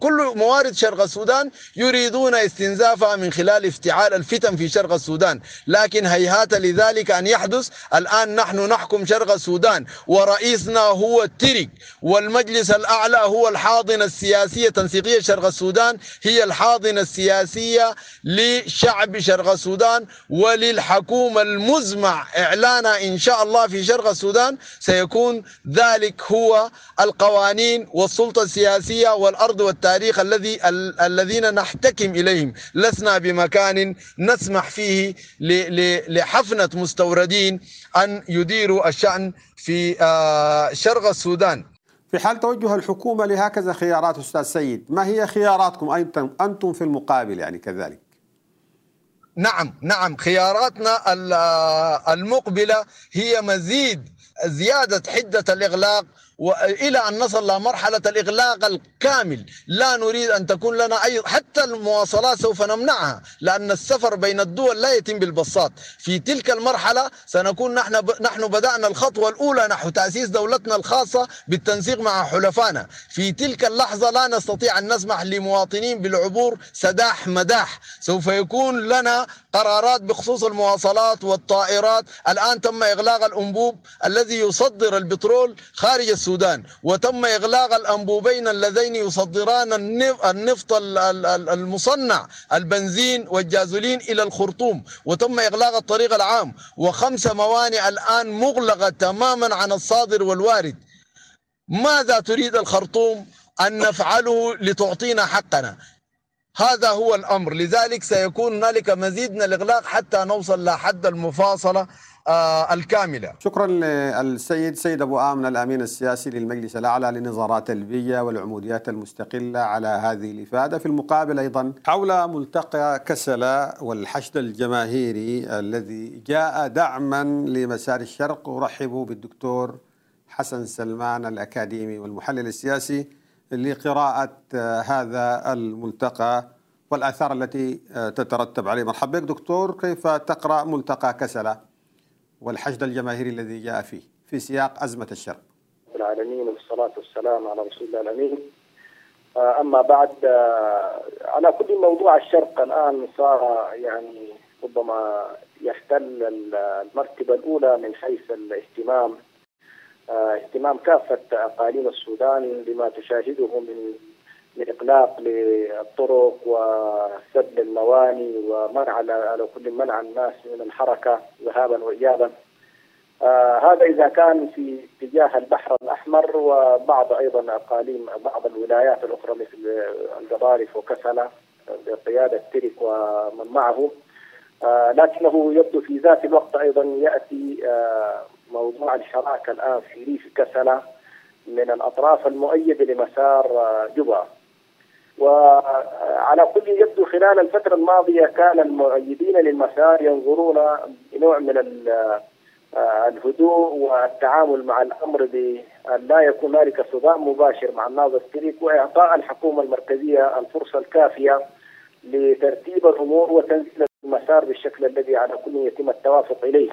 كل موارد شرق السودان يريدون استنزافها من خلال افتعال الفتن في شرق السودان. لكن هيهات لذلك أن يحدث الآن نحن نحكم شرق السودان ورئيسنا هو الترك والمجلس الأعلى هو الحاضنة السياسية تنسيقية شرق السودان هي الحاضنة السياسية لشعب شرق السودان وللحكومة المزمع إعلانها إن شاء الله في شرق السودان. سيكون ذلك هو القوانين والسلطة السياسية والأرض الأرض والتاريخ الذي الذين نحتكم إليهم. لسنا بمكان نسمح فيه لحفنة مستوردين أن يديروا الشأن في آه، شرق السودان. في حال توجه الحكومة لهكذا خيارات أستاذ سيد ما هي خياراتكم؟ أنتم, في المقابل يعني كذلك. نعم نعم. خياراتنا آه، المقبلة هي مزيد زيادة حدة الإغلاق وإلى أن نصل لمرحله الإغلاق الكامل. لا نريد أن تكون لنا أي حتى المواصلات سوف نمنعها لأن السفر بين الدول لا يتم بالبساط. في تلك المرحلة سنكون نحن ب... نحن بدأنا الخطوة الأولى نحو تأسيس دولتنا الخاصة بالتنسيق مع حلفائنا. في تلك اللحظة لا نستطيع أن نسمح لمواطنين بالعبور سداح مداح. سوف يكون لنا قرارات بخصوص المواصلات والطائرات. الآن تم إغلاق الأنبوب الذي يصدر البترول خارج السودان السودان وتم إغلاق الأنبوبين اللذين يصدران النفط المصنع البنزين والجازولين إلى الخرطوم وتم إغلاق الطريق العام. وخمس موانئ الآن مغلقة تماما عن الصادر والوارد. ماذا تريد الخرطوم؟ أن نفعله لتعطينا حقنا. هذا هو الأمر. لذلك سيكون هنالك مزيد من الإغلاق حتى نوصل لحد المفاصلة. الكاملة. شكرا للسيد سيد أبو آمن الأمين السياسي للمجلس الأعلى لنظارات البيئة والعموديات المستقلة على هذه الإفادة. في المقابل أيضا حول ملتقى كسلة والحشد الجماهيري الذي جاء دعما لمسار الشرق أرحب بالدكتور حسن سلمان الأكاديمي والمحلل السياسي لقراءة هذا الملتقى والآثار التي تترتب عليه. مرحبا بك دكتور. كيف تقرأ ملتقى كسلة والحشد الجماهيري الذي جاء فيه في سياق أزمة الشرق. العالمين والصلاة والسلام على رسول الله الأمين. آه، أما بعد آه، على كل موضوع الشرق الآن صار يعني ربما يحتل المرتبة الأولى من حيث الاهتمام. آه، اهتمام كافة أقاليم السودان بما تشاهده من من إغلاق للطرق وسد المواني ومنع على كل منع الناس من الحركة ذهابا وإيابا. آه هذا إذا كان في اتجاه البحر الأحمر وبعض أيضا أقاليم بعض الولايات الأخرى مثل القضارف وكسلة بقيادة ترك ومن معه. آه لكنه يبدو في ذات الوقت أيضا يأتي آه موضوع الشراكة الآن في ريف كسلة من الأطراف المؤيدة لمسار آه، جبا وعلى كل يبدو خلال الفترة الماضية كان المؤيدين للمسار ينظرون بنوع من آه، الهدوء والتعامل مع الأمر بان لا يكون هنالك صدام مباشر مع الناظر تريك وإعطاء الحكومة المركزية الفرصة الكافية لترتيب الأمور وتنزيل المسار بالشكل الذي على كل يتم التوافق إليه.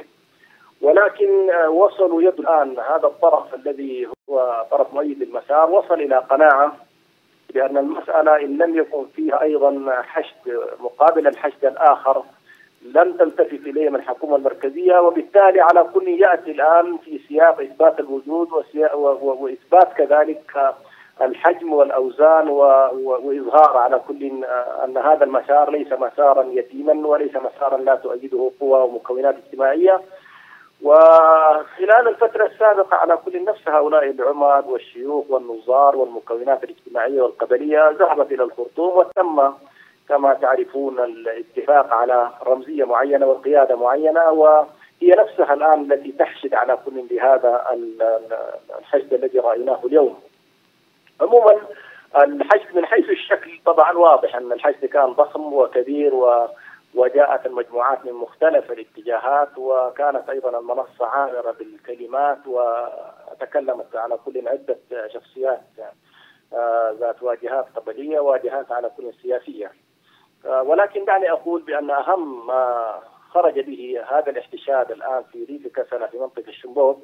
ولكن آه، وصلوا يد الآن هذا الطرف الذي هو طرف مؤيد للمسار وصل إلى قناعة بأن المسألة إن لم يكن فيها أيضا حشد مقابل الحشد الآخر لن تلتفت إليه من الحكومة المركزية وبالتالي على كل يأتي الآن في سياق إثبات الوجود وإثبات كذلك الحجم والأوزان وإظهار على كل أن هذا المسار ليس مسارا يتيما وليس مسارا لا تؤيده قوى ومكونات اجتماعية. وخلال الفترة السابقة على كل نفس هؤلاء العمد والشيوخ والنظار والمكونات الاجتماعية والقبلية ذهبت إلى الخرطوم وتم كما تعرفون الاتفاق على رمزية معينة وقيادة معينة وهي نفسها الآن التي تحشد على كل بهذا الحشد الذي رأيناه اليوم. عموما الحشد من حيث الشكل طبعا واضح أن الحشد كان ضخم وكبير و وجاءت المجموعات من مختلف الاتجاهات وكانت أيضا المنصة عامره بالكلمات وتكلمت على كل عدة شخصيات آه، ذات واجهات قبلية واجهات على كل سياسية. آه، ولكن دعني أقول بأن أهم ما خرج به هذا الاحتشاد الآن في ريف كسلة في منطقة الشنبوط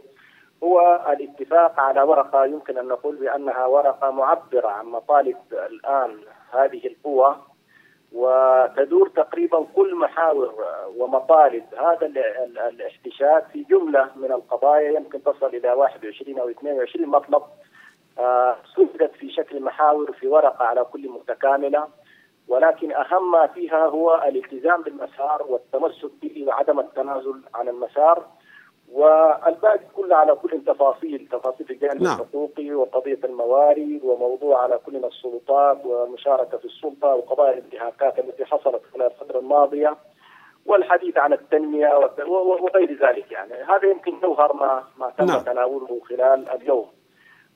هو الاتفاق على ورقة يمكن أن نقول بأنها ورقة معبرة عن مطالب الآن هذه القوى وتدور تقريبا كل محاور ومطالب هذا الاحتشاد في جملة من القضايا يمكن تصل إلى 21 أو 22 مطلب آه، سجلت في شكل محاور في ورقة على كل متكاملة. ولكن أهم ما فيها هو الالتزام بالمسار والتمسك به وعدم التنازل عن المسار. والباقي كله على كل تفاصيل تفاصيل الجانب نعم. الحقوقي وقضية الموارد وموضوع على كل السلطات والمشاركه في السلطة وقضايا الانتهاكات التي حصلت خلال الفترة الماضية والحديث عن التنمية وغير ذلك يعني هذا يمكن جوهر ما ما تم نعم. تناوله خلال اليوم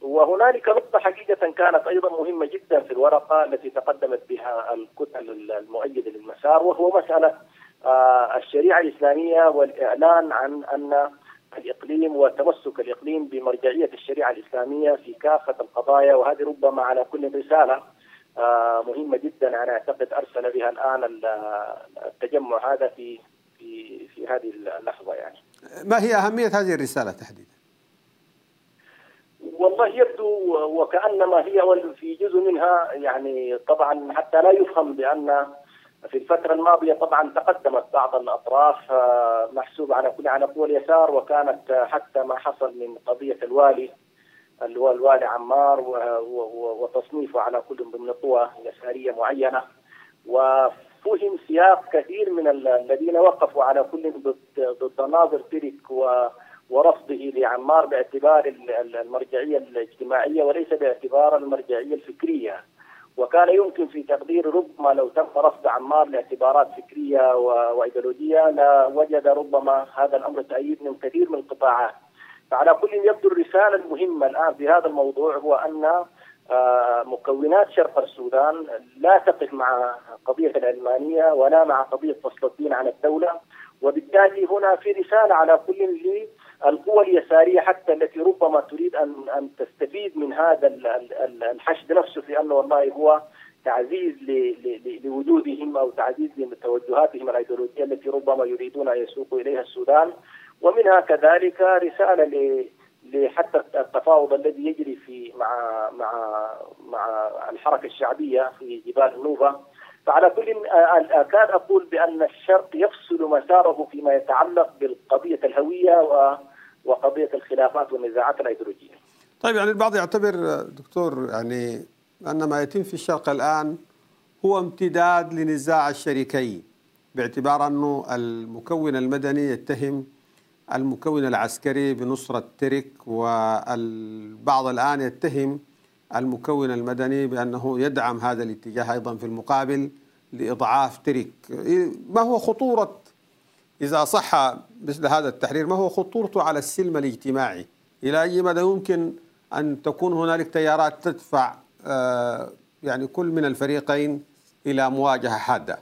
وهنالك نقطة حقيقة كانت أيضا مهمة جدا في الورقة التي تقدمت بها الكتل المؤيدة للمسار وهو مسألة آه، الشريعة الإسلامية والإعلان عن أن الإقليم وتمسك الإقليم بمرجعية الشريعة الإسلامية في كافة القضايا وهذه ربما على كل رسالة آه، مهمة جدا أنا أعتقد أرسل بها الآن التجمع هذا في في في هذه اللحظة يعني ما هي أهمية هذه الرسالة تحديدا؟ والله يبدو وكأنما هي في جزء منها يعني طبعا حتى لا يفهم بأن في الفترة الماضية طبعا تقدمت بعض الأطراف آه، محسوب على كل على قوى اليسار وكانت آه، حتى ما حصل من قضية الوالي اللي هو الوالي عمار وتصنيفه على كل ضمن قوى يسارية معينة. وفهم سياق كثير من الذين وقفوا على كل ضد ضد ناظر ترك ورفضه لعمار باعتبار المرجعية الاجتماعية وليس باعتبار المرجعية الفكرية. وكان يمكن في تقدير ربما لو تم رفض عمار لاعتبارات فكرية وإيديولوجية لوجد ربما هذا الأمر تأييد من كثير من القطاعات. فعلى كل يبدو الرسالة المهمة الآن في هذا الموضوع هو أن آه، مكونات شرق السودان لا تقف مع قضية العلمانيه ولا مع قضية فصل الدين عن الدولة وبالتالي هنا في رسالة على كل القوى اليسارية حتى التي ربما تريد ان أن تستفيد من هذا الحشد نفسه في أنه والله هو تعزيز لوجودهم أو تعزيز لتوجهاتهم الأيديولوجية التي ربما يريدون أن يسوقوا إليها السودان. ومنها كذلك رسالة لحتى التفاوض الذي يجري في مع مع مع الحركة الشعبية في جبال النوبه فعلى كل اكاد أقول بأن الشرق يفصل مساره فيما يتعلق بالقضية الهوية وقضية الخلافات والنزاعات الايديولوجيه. طيب يعني البعض يعتبر دكتور يعني أن ما يتم في الشرق الآن هو امتداد لنزاع الشريكين باعتبار أنه المكون المدني يتهم المكون العسكري بنصرة ترك والبعض الآن يتهم المكون المدني بأنه يدعم هذا الاتجاه أيضا في المقابل لإضعاف ترك ما هو خطورة إذا صح مثل هذا التحرير ما هو خطورته على السلم الاجتماعي؟ إلى أي مدى يمكن أن تكون هنالك تيارات تدفع آه، يعني كل من الفريقين إلى مواجهة حادة؟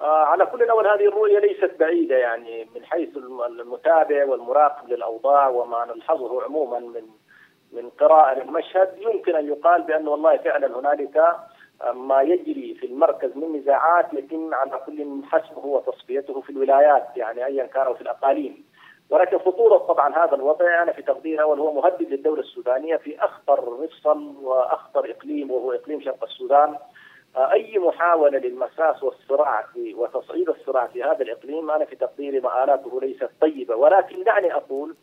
آه، على كل الأول هذه الرؤية ليست بعيدة يعني من حيث المتابع والمراقب للأوضاع وما نلحظه عموما من من قراءة للمشهد يمكن أن يقال بأن والله فعلا هنالك ما يجري في المركز من نزاعات يتم على كل حسمه وتصفيته في الولايات يعني ايا كان في الأقاليم. ولكن خطورة طبعا هذا الوضع أنا في تقديري أول هو مهدد للدولة السودانية في أخطر مفصل وأخطر إقليم وهو إقليم شرق السودان. أي محاولة للمساس والصراع في وتصعيد الصراع في هذا الإقليم أنا في تقديري مآلاته ليست طيبة. ولكن دعني أقول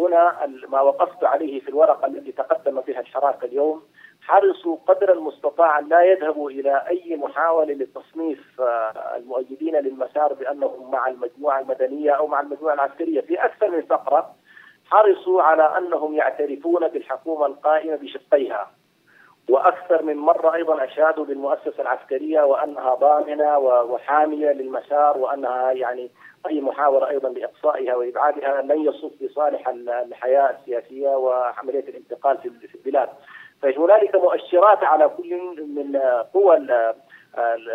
هنا ما وقفت عليه في الورقة التي تقدم بها الحراك اليوم حرصوا قدر المستطاع أن لا يذهبوا إلى أي محاولة لتصنيف المؤيدين للمسار بأنهم مع المجموعة المدنية أو مع المجموعة العسكرية في أكثر من فقرة حرصوا على أنهم يعترفون بالحكومة القائمة بشقيها. وأكثر من مرة أيضا اشادوا بالمؤسسة العسكرية وأنها ضامنة وحامية للمسار وأنها يعني أي محاوله أيضا لاقصائها وإبعادها لن يصب في صالح الحياة السياسية وعملية الانتقال في البلاد. فهنالك مؤشرات على كل من قوى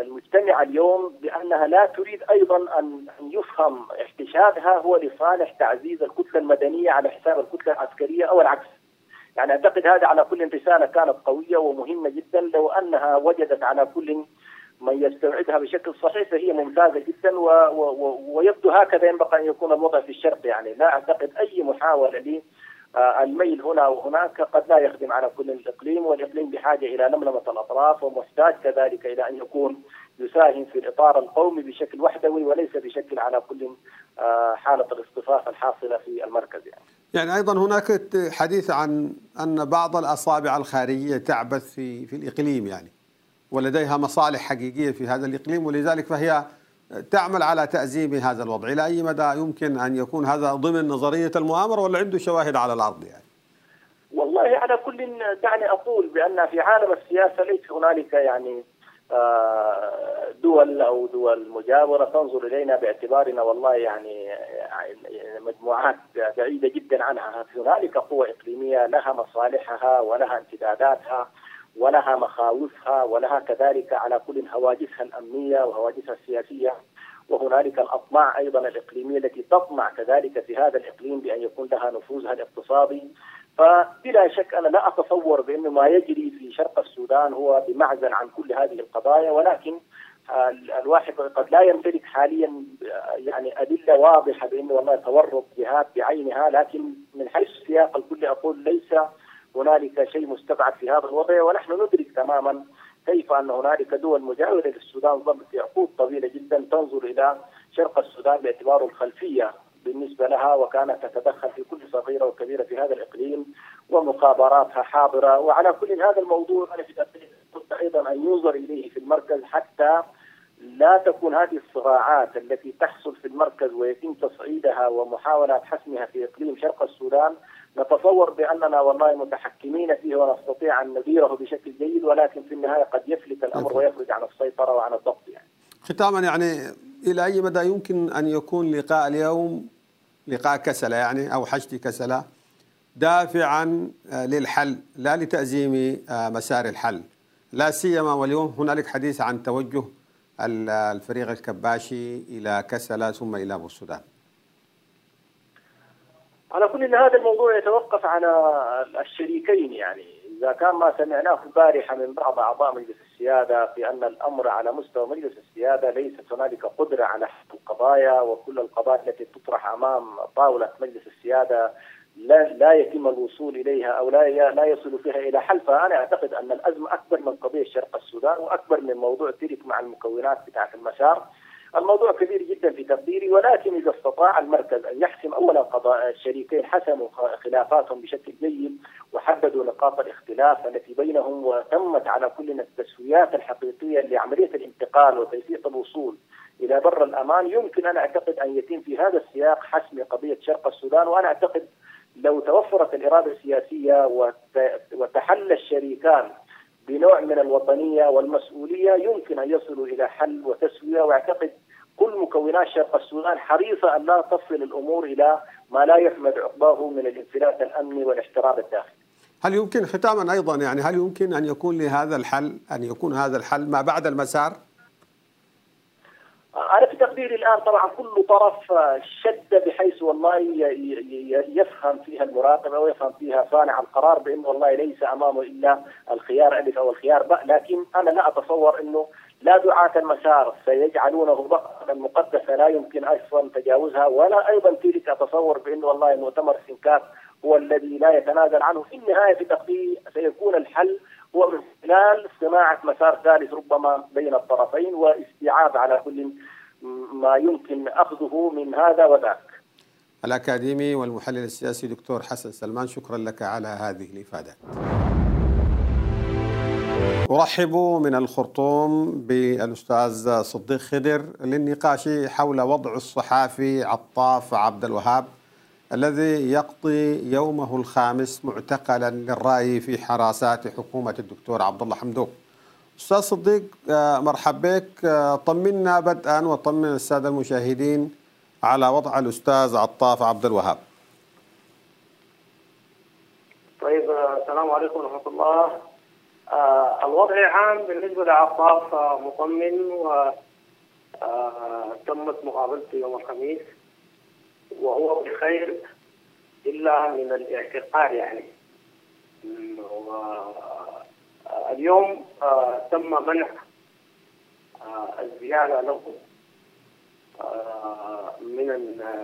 المجتمعة اليوم بأنها لا تريد أيضا أن يفهم احتشادها هو لصالح تعزيز الكتلة المدنية على حساب الكتلة العسكرية أو العكس يعني أعتقد هذا على كل رساله كانت قوية ومهمة جدا لو أنها وجدت على كل من يستوعبها بشكل صحيح فهي ممتازة جدا و و ويبدو هكذا ينبغي أن يكون الوضع في الشرق يعني لا أعتقد أي محاولة لي الميل هنا وهناك قد لا يخدم على كل الإقليم والإقليم بحاجة إلى لملمه الأطراف ومحتاج كذلك إلى أن يكون يساهم في الإطار القومي بشكل وحدوي وليس بشكل على كل حالة الاصطفاف الحاصلة في المركز يعني. يعني أيضا هناك حديث عن أن بعض الأصابع الخارجية تعبث في في الإقليم يعني ولديها مصالح حقيقية في هذا الإقليم ولذلك فهي تعمل على تأزيم هذا الوضع. إلى أي مدى يمكن أن يكون هذا ضمن نظرية المؤامرة ولا عنده شواهد على الأرض يعني؟ والله على كل دعني أقول بأن في عالم السياسة ليس هنالك يعني دول أو دول مجاورة تنظر إلينا باعتبارنا والله يعني مجموعات بعيدة جدا عنها. هنالك قوى إقليمية لها مصالحها ولها امتداداتها ولها مخاوفها ولها كذلك على كل هواجسها الأمنية وهواجسها السياسية. وهنالك الأطماع أيضا الإقليمية التي تطمع كذلك في هذا الإقليم بأن يكون لها نفوذها الاقتصادي. فبلا شك أنا لا أتصور بانه ما يجري في شرق السودان هو بمعزل عن كل هذه القضايا ولكن الواحد قد لا يمتلك حاليا يعني أدلة واضحة بانه والله تورط جهات بعينها لكن من حيث السياق الكل أقول ليس هنالك شيء مستبعد في هذا الوضع ونحن ندرك تماما كيف أن هنالك دول مجاورة للسودان في عقود طويلة جدا تنظر إلى شرق السودان باعتباره الخلفية بالنسبة لها وكانت تتدخل في كل صغيرة وكبيرة في هذا الإقليم ومخابراتها حاضرة. وعلى كل هذا الموضوع أنا في أيضا أن ينظر إليه في المركز حتى لا تكون هذه الصراعات التي تحصل في المركز ويتم تصعيدها ومحاولة حسمها في إقليم شرق السودان. نتصور بأننا والله متحكمين فيه ونستطيع أن نديره بشكل جيد ولكن في النهاية قد يفلت الأمر ويخرج عن السيطرة وعن الضبط يعني. ختاما يعني إلى أي مدى يمكن أن يكون لقاء اليوم لقاء كسلة يعني أو حشد كسلة دافعا للحل لا لتأزيم مسار الحل لا سيما واليوم هنالك حديث عن توجه الفريق الكباشي إلى كسلا ثم إلى أبو السودان. على كل هذا الموضوع يتوقف على الشريكين يعني إذا كان ما سمعناه البارحه من بعض أعضاء مجلس السيادة في أن الأمر على مستوى مجلس السيادة ليست هنالك قدرة على حل القضايا وكل القضايا التي تطرح أمام طاولة مجلس السيادة لا لا يتم الوصول إليها أو لا لا يصل فيها إلى حل فانا أعتقد أن الأزمة أكبر من قضية شرق السودان وأكبر من موضوع ترك مع المكونات بتاعة المسار. الموضوع كبير جدا في تقديري ولكن إذا استطاع المركز أن يحسم اولا قضاء الشريكين حسموا خلافاتهم بشكل جيد وحددوا نقاط الاختلاف التي بينهم وتمت على كل التسويات الحقيقيه لعملية الانتقال وتيسير الوصول إلى بر الأمان. يمكن أنا أعتقد أن يتم في هذا السياق حسم قضية شرق السودان وأنا أعتقد لو توفرت الإرادة السياسية وتحل الشريكان بنوع من الوطنية والمسؤولية يمكن أن يصلوا إلى حل وتسوية. وأعتقد كل مكونات شرق السودان حريصة أن لا تصل الأمور إلى ما لا يحمد عقباه من الانفلات الأمني والاحتراب الداخلي. هل يمكن ختاما أيضا يعني هل يمكن أن يكون لهذا الحل أن يكون هذا الحل ما بعد المسار؟ أنا في تقديري الآن طبعا كل طرف شد بحيث والله يفهم فيها المراقبة ويفهم فيها صانع القرار بانه والله ليس أمامه إلا الخيار ألف أو الخيار باء لكن أنا لا أتصور إنه لا دعاة المسار سيجعلونه بقرة مقدسة لا يمكن أصلا تجاوزها ولا أيضا تلك أتصور بأنه والله مؤتمر سنكاف هو الذي لا يتنازل عنه. في النهاية في تقديري سيكون الحل هو من خلال صناعة مسار ثالث ربما بين الطرفين واستيعاب على كل ما يمكن أخذه من هذا وذاك. الأكاديمي والمحلل السياسي دكتور حسن سلمان شكرا لك على هذه الإفادة. أرحب من الخرطوم بالأستاذ صديق خضر للنقاش حول وضع الصحافي عطاف عبد الوهاب الذي يقضي يومه الخامس معتقلا للرأي في حراسات حكومة الدكتور عبد الله حمدوك. أستاذ صديق آه، مرحب بك. آه، طمنا بدءا وطمن السادة المشاهدين على وضع الأستاذ عطاف عبد الوهاب. طيب آه، السلام عليكم ورحمة الله. الوضع عام بالنسبة لعطاف آه، مطمن و آه، تمت مقابلته يوم الخميس وهو بخير إلا من الاعتقال يعني. آه، اليوم آه، تم منع آه، الزيارة له آه، من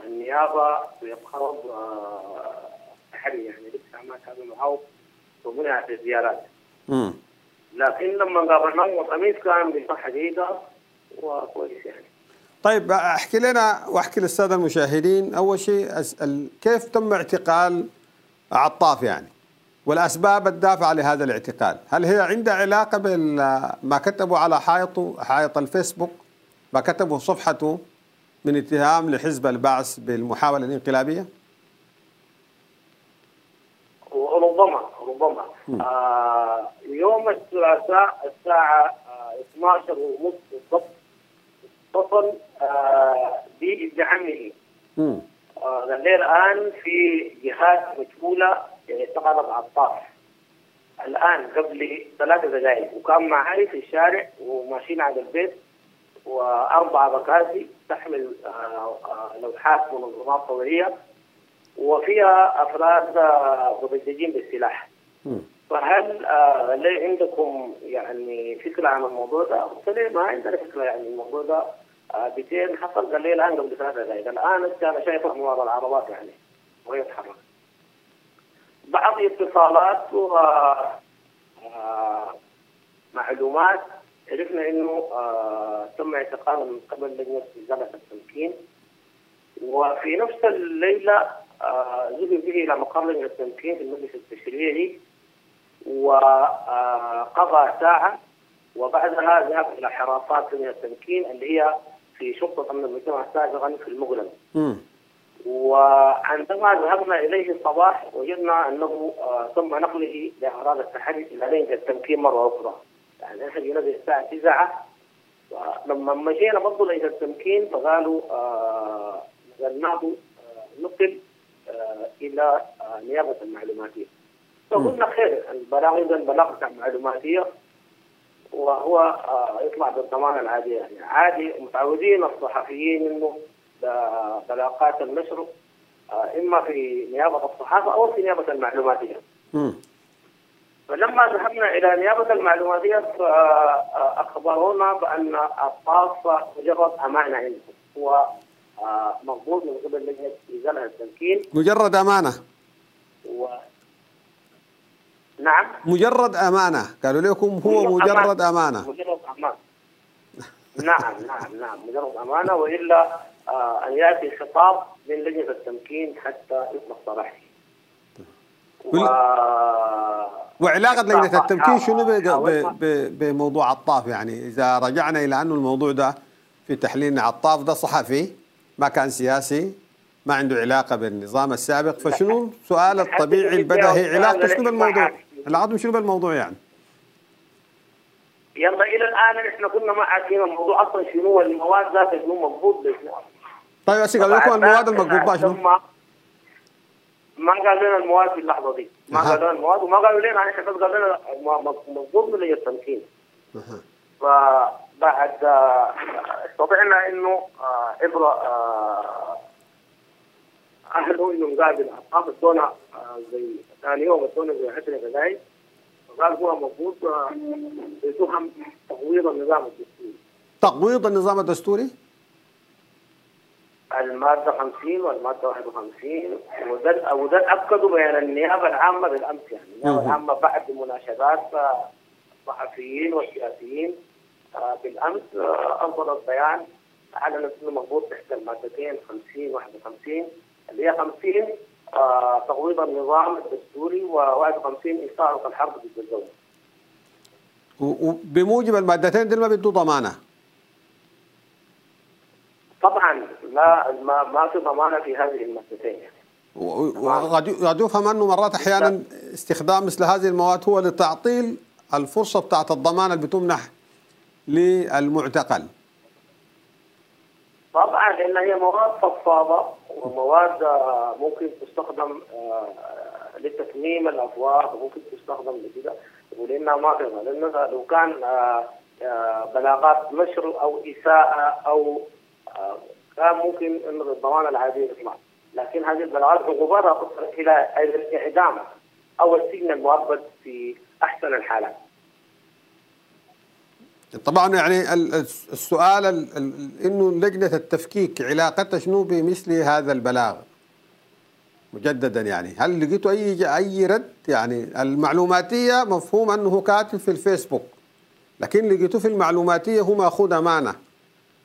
النيابة بقرض آه، تحري يعني. لسه ما كان معه ومنعت الزيارات مم. لكن لما قابلناه الخميس كان بصحة جيدة وكويس يعني. طيب احكي لنا واحكي للسادة المشاهدين. أول شيء اسال كيف تم اعتقال عطاف يعني؟ والأسباب الدافعة لهذا الاعتقال. هل هي عندها علاقة بما كتبوا على حائطه حائط الفيسبوك؟ ما كتبوا صفحته من اتهام لحزب البعث بالمحاولة الانقلابية وربما ربما آه يوم الثلاثاء الساعة آه 12 ونص بالضبط اتصل آه امم آه قال لي الآن في جهات مجهولة اعتقلت عطاف الآن قبل ثلاثة دقائق وكان معي في الشارع وماشيين على البيت وأربع بكاسي تحمل آه، آه، لوحات منظمات طوعية وفيها أفراد آه، مبججين بالسلاح. امم فهل آه ليه عندكم يعني فكرة عن الموضوع ده؟ قلت له ما عندنا فكرة يعني الموضوع ده؟ آه بيتين حصل قال لي الآن قبل ثلاثة دقائق الآن أنت أنا شايفه من وراء العربات يعني ويتحرك بعض اتصالات و آه، معلومات عرفنا إنه آه تم اعتقاله من قبل لجنة ازاله التمكين. وفي نفس الليلة آه ذهب به إلى مقر لجنة التمكين في المجلس التشريعي وقضى ساعة وبعدها ذهب إلى حراسات لجنه التمكين اللي هي في شرطة أمن المجتمع سابقا في المغلب امم وعندما ذهبنا إليه الصباح وجدنا أنه آه، تم نقله لأعراض التحري إلى لجنة التمكين مرة أخرى. يعني إحنا جينا الساعة 9 لما مشينا برضه لجنة التمكين فقالوا آه نقلناه آه نقل آه إلى آه نيابة المعلوماتية. فقلنا خير البلاغ إذا البلاغ بتاع المعلوماتيه وهو آه يطلع بالضمانه العاديه يعني. عادي متعودين الصحفيين إنه بلاغات النشر آه، إما في نيابة الصحافة أو في نيابة المعلوماتية. فلما ذهبنا إلى نيابة المعلوماتية آه، أخبرونا بأن الطاقه مجرد أمانة عندهم هو مقبول من قبل لجنه إزالة التمكين. مجرد أمانة. نعم. مجرد أمانة. قالوا لكم هو مجرد أمانة. مجرد أمانة. نعم نعم نعم. مجرد أمانة وإلا آه أن يأتي خطاب من لجنة التمكين حتى يطلق صلاحه. و... وعلاقة لجنة التمكين شنو ب- ب- ب- بموضوع عطاف؟ يعني إذا رجعنا إلى أنه الموضوع ده في تحليل عطاف ده صحفي ما كان سياسي ما عنده علاقة بالنظام السابق فشنو السؤال الطبيعي البديهي؟ علاقته شنو بالموضوع؟ علاقته شنو بالموضوع يعني؟ يلا إلى الآن نحن كنا ما عارفين الموضوع أصلا شنو المواد ذاتها شنو مضبوط طيب هسه قالوا لكم المواد المقبوضة بها شنو؟ ما قالوا لنا المواد في اللحظة دي. ما. قالوا لنا المواد وما قالوا لنا إحنا بس قالوا لنا م- م- مضبوط من لجنه التمكين أها. فبعد آه، استطعنا إنه آه، عبر آه، اهله إنه نقابل اصحاب ادونا آه، زي ثاني يوم زي 10 دقائق وقال هو مضبوط آه، بتهم تغوير النظام الدستوري. تقويض النظام الدستوري؟ المادة 50 والمادة 51 وده وده أكدوا بين النيابة العامة بالأمس يعني. النيابة. العامة بعد مناشدات آه، الصحفيين والسياسيين آه، بالأمس آه، أصدرت بيان أعلنت أنه مربوط تحت المادتين 50 51 اللي هي 50 آه، تغويض النظام الدستوري و51 إثارة الحرب ضد الدولة وبموجب المادتين دي ما بيدوا ضمانة؟ طبعا لا ما, ما في ضمانة في هذه المادتين. يعني وقد يفهم أنه مرات أحيانا استخدام مثل هذه المواد هو لتعطيل الفرصة بتاعت الضمان اللي بتمنح للمعتقل. طبعا لأن هي مواد فضفاضة ومواد آه، ممكن تستخدم آه، لتكميم الافواه وممكن تستخدم لكذا ولأنها ما في لأنه لو كان آه، بلاغات نشر أو إساءة أو كان ممكن انه الضمان العادي يطلع لكن هذه البلاغات عقوباتها تصل إلى الاعدام أو السجن المؤبد في أحسن الحالات. طبعا يعني السؤال إنه لجنة التفكيك علاقتها شنو بمثل هذا البلاغ؟ مجددا يعني. هل لقيتوا أي أي رد؟ يعني المعلوماتية مفهوم أنه كاتب في الفيسبوك لكن لقيتوه في المعلوماتية هو ماخذ أمانة.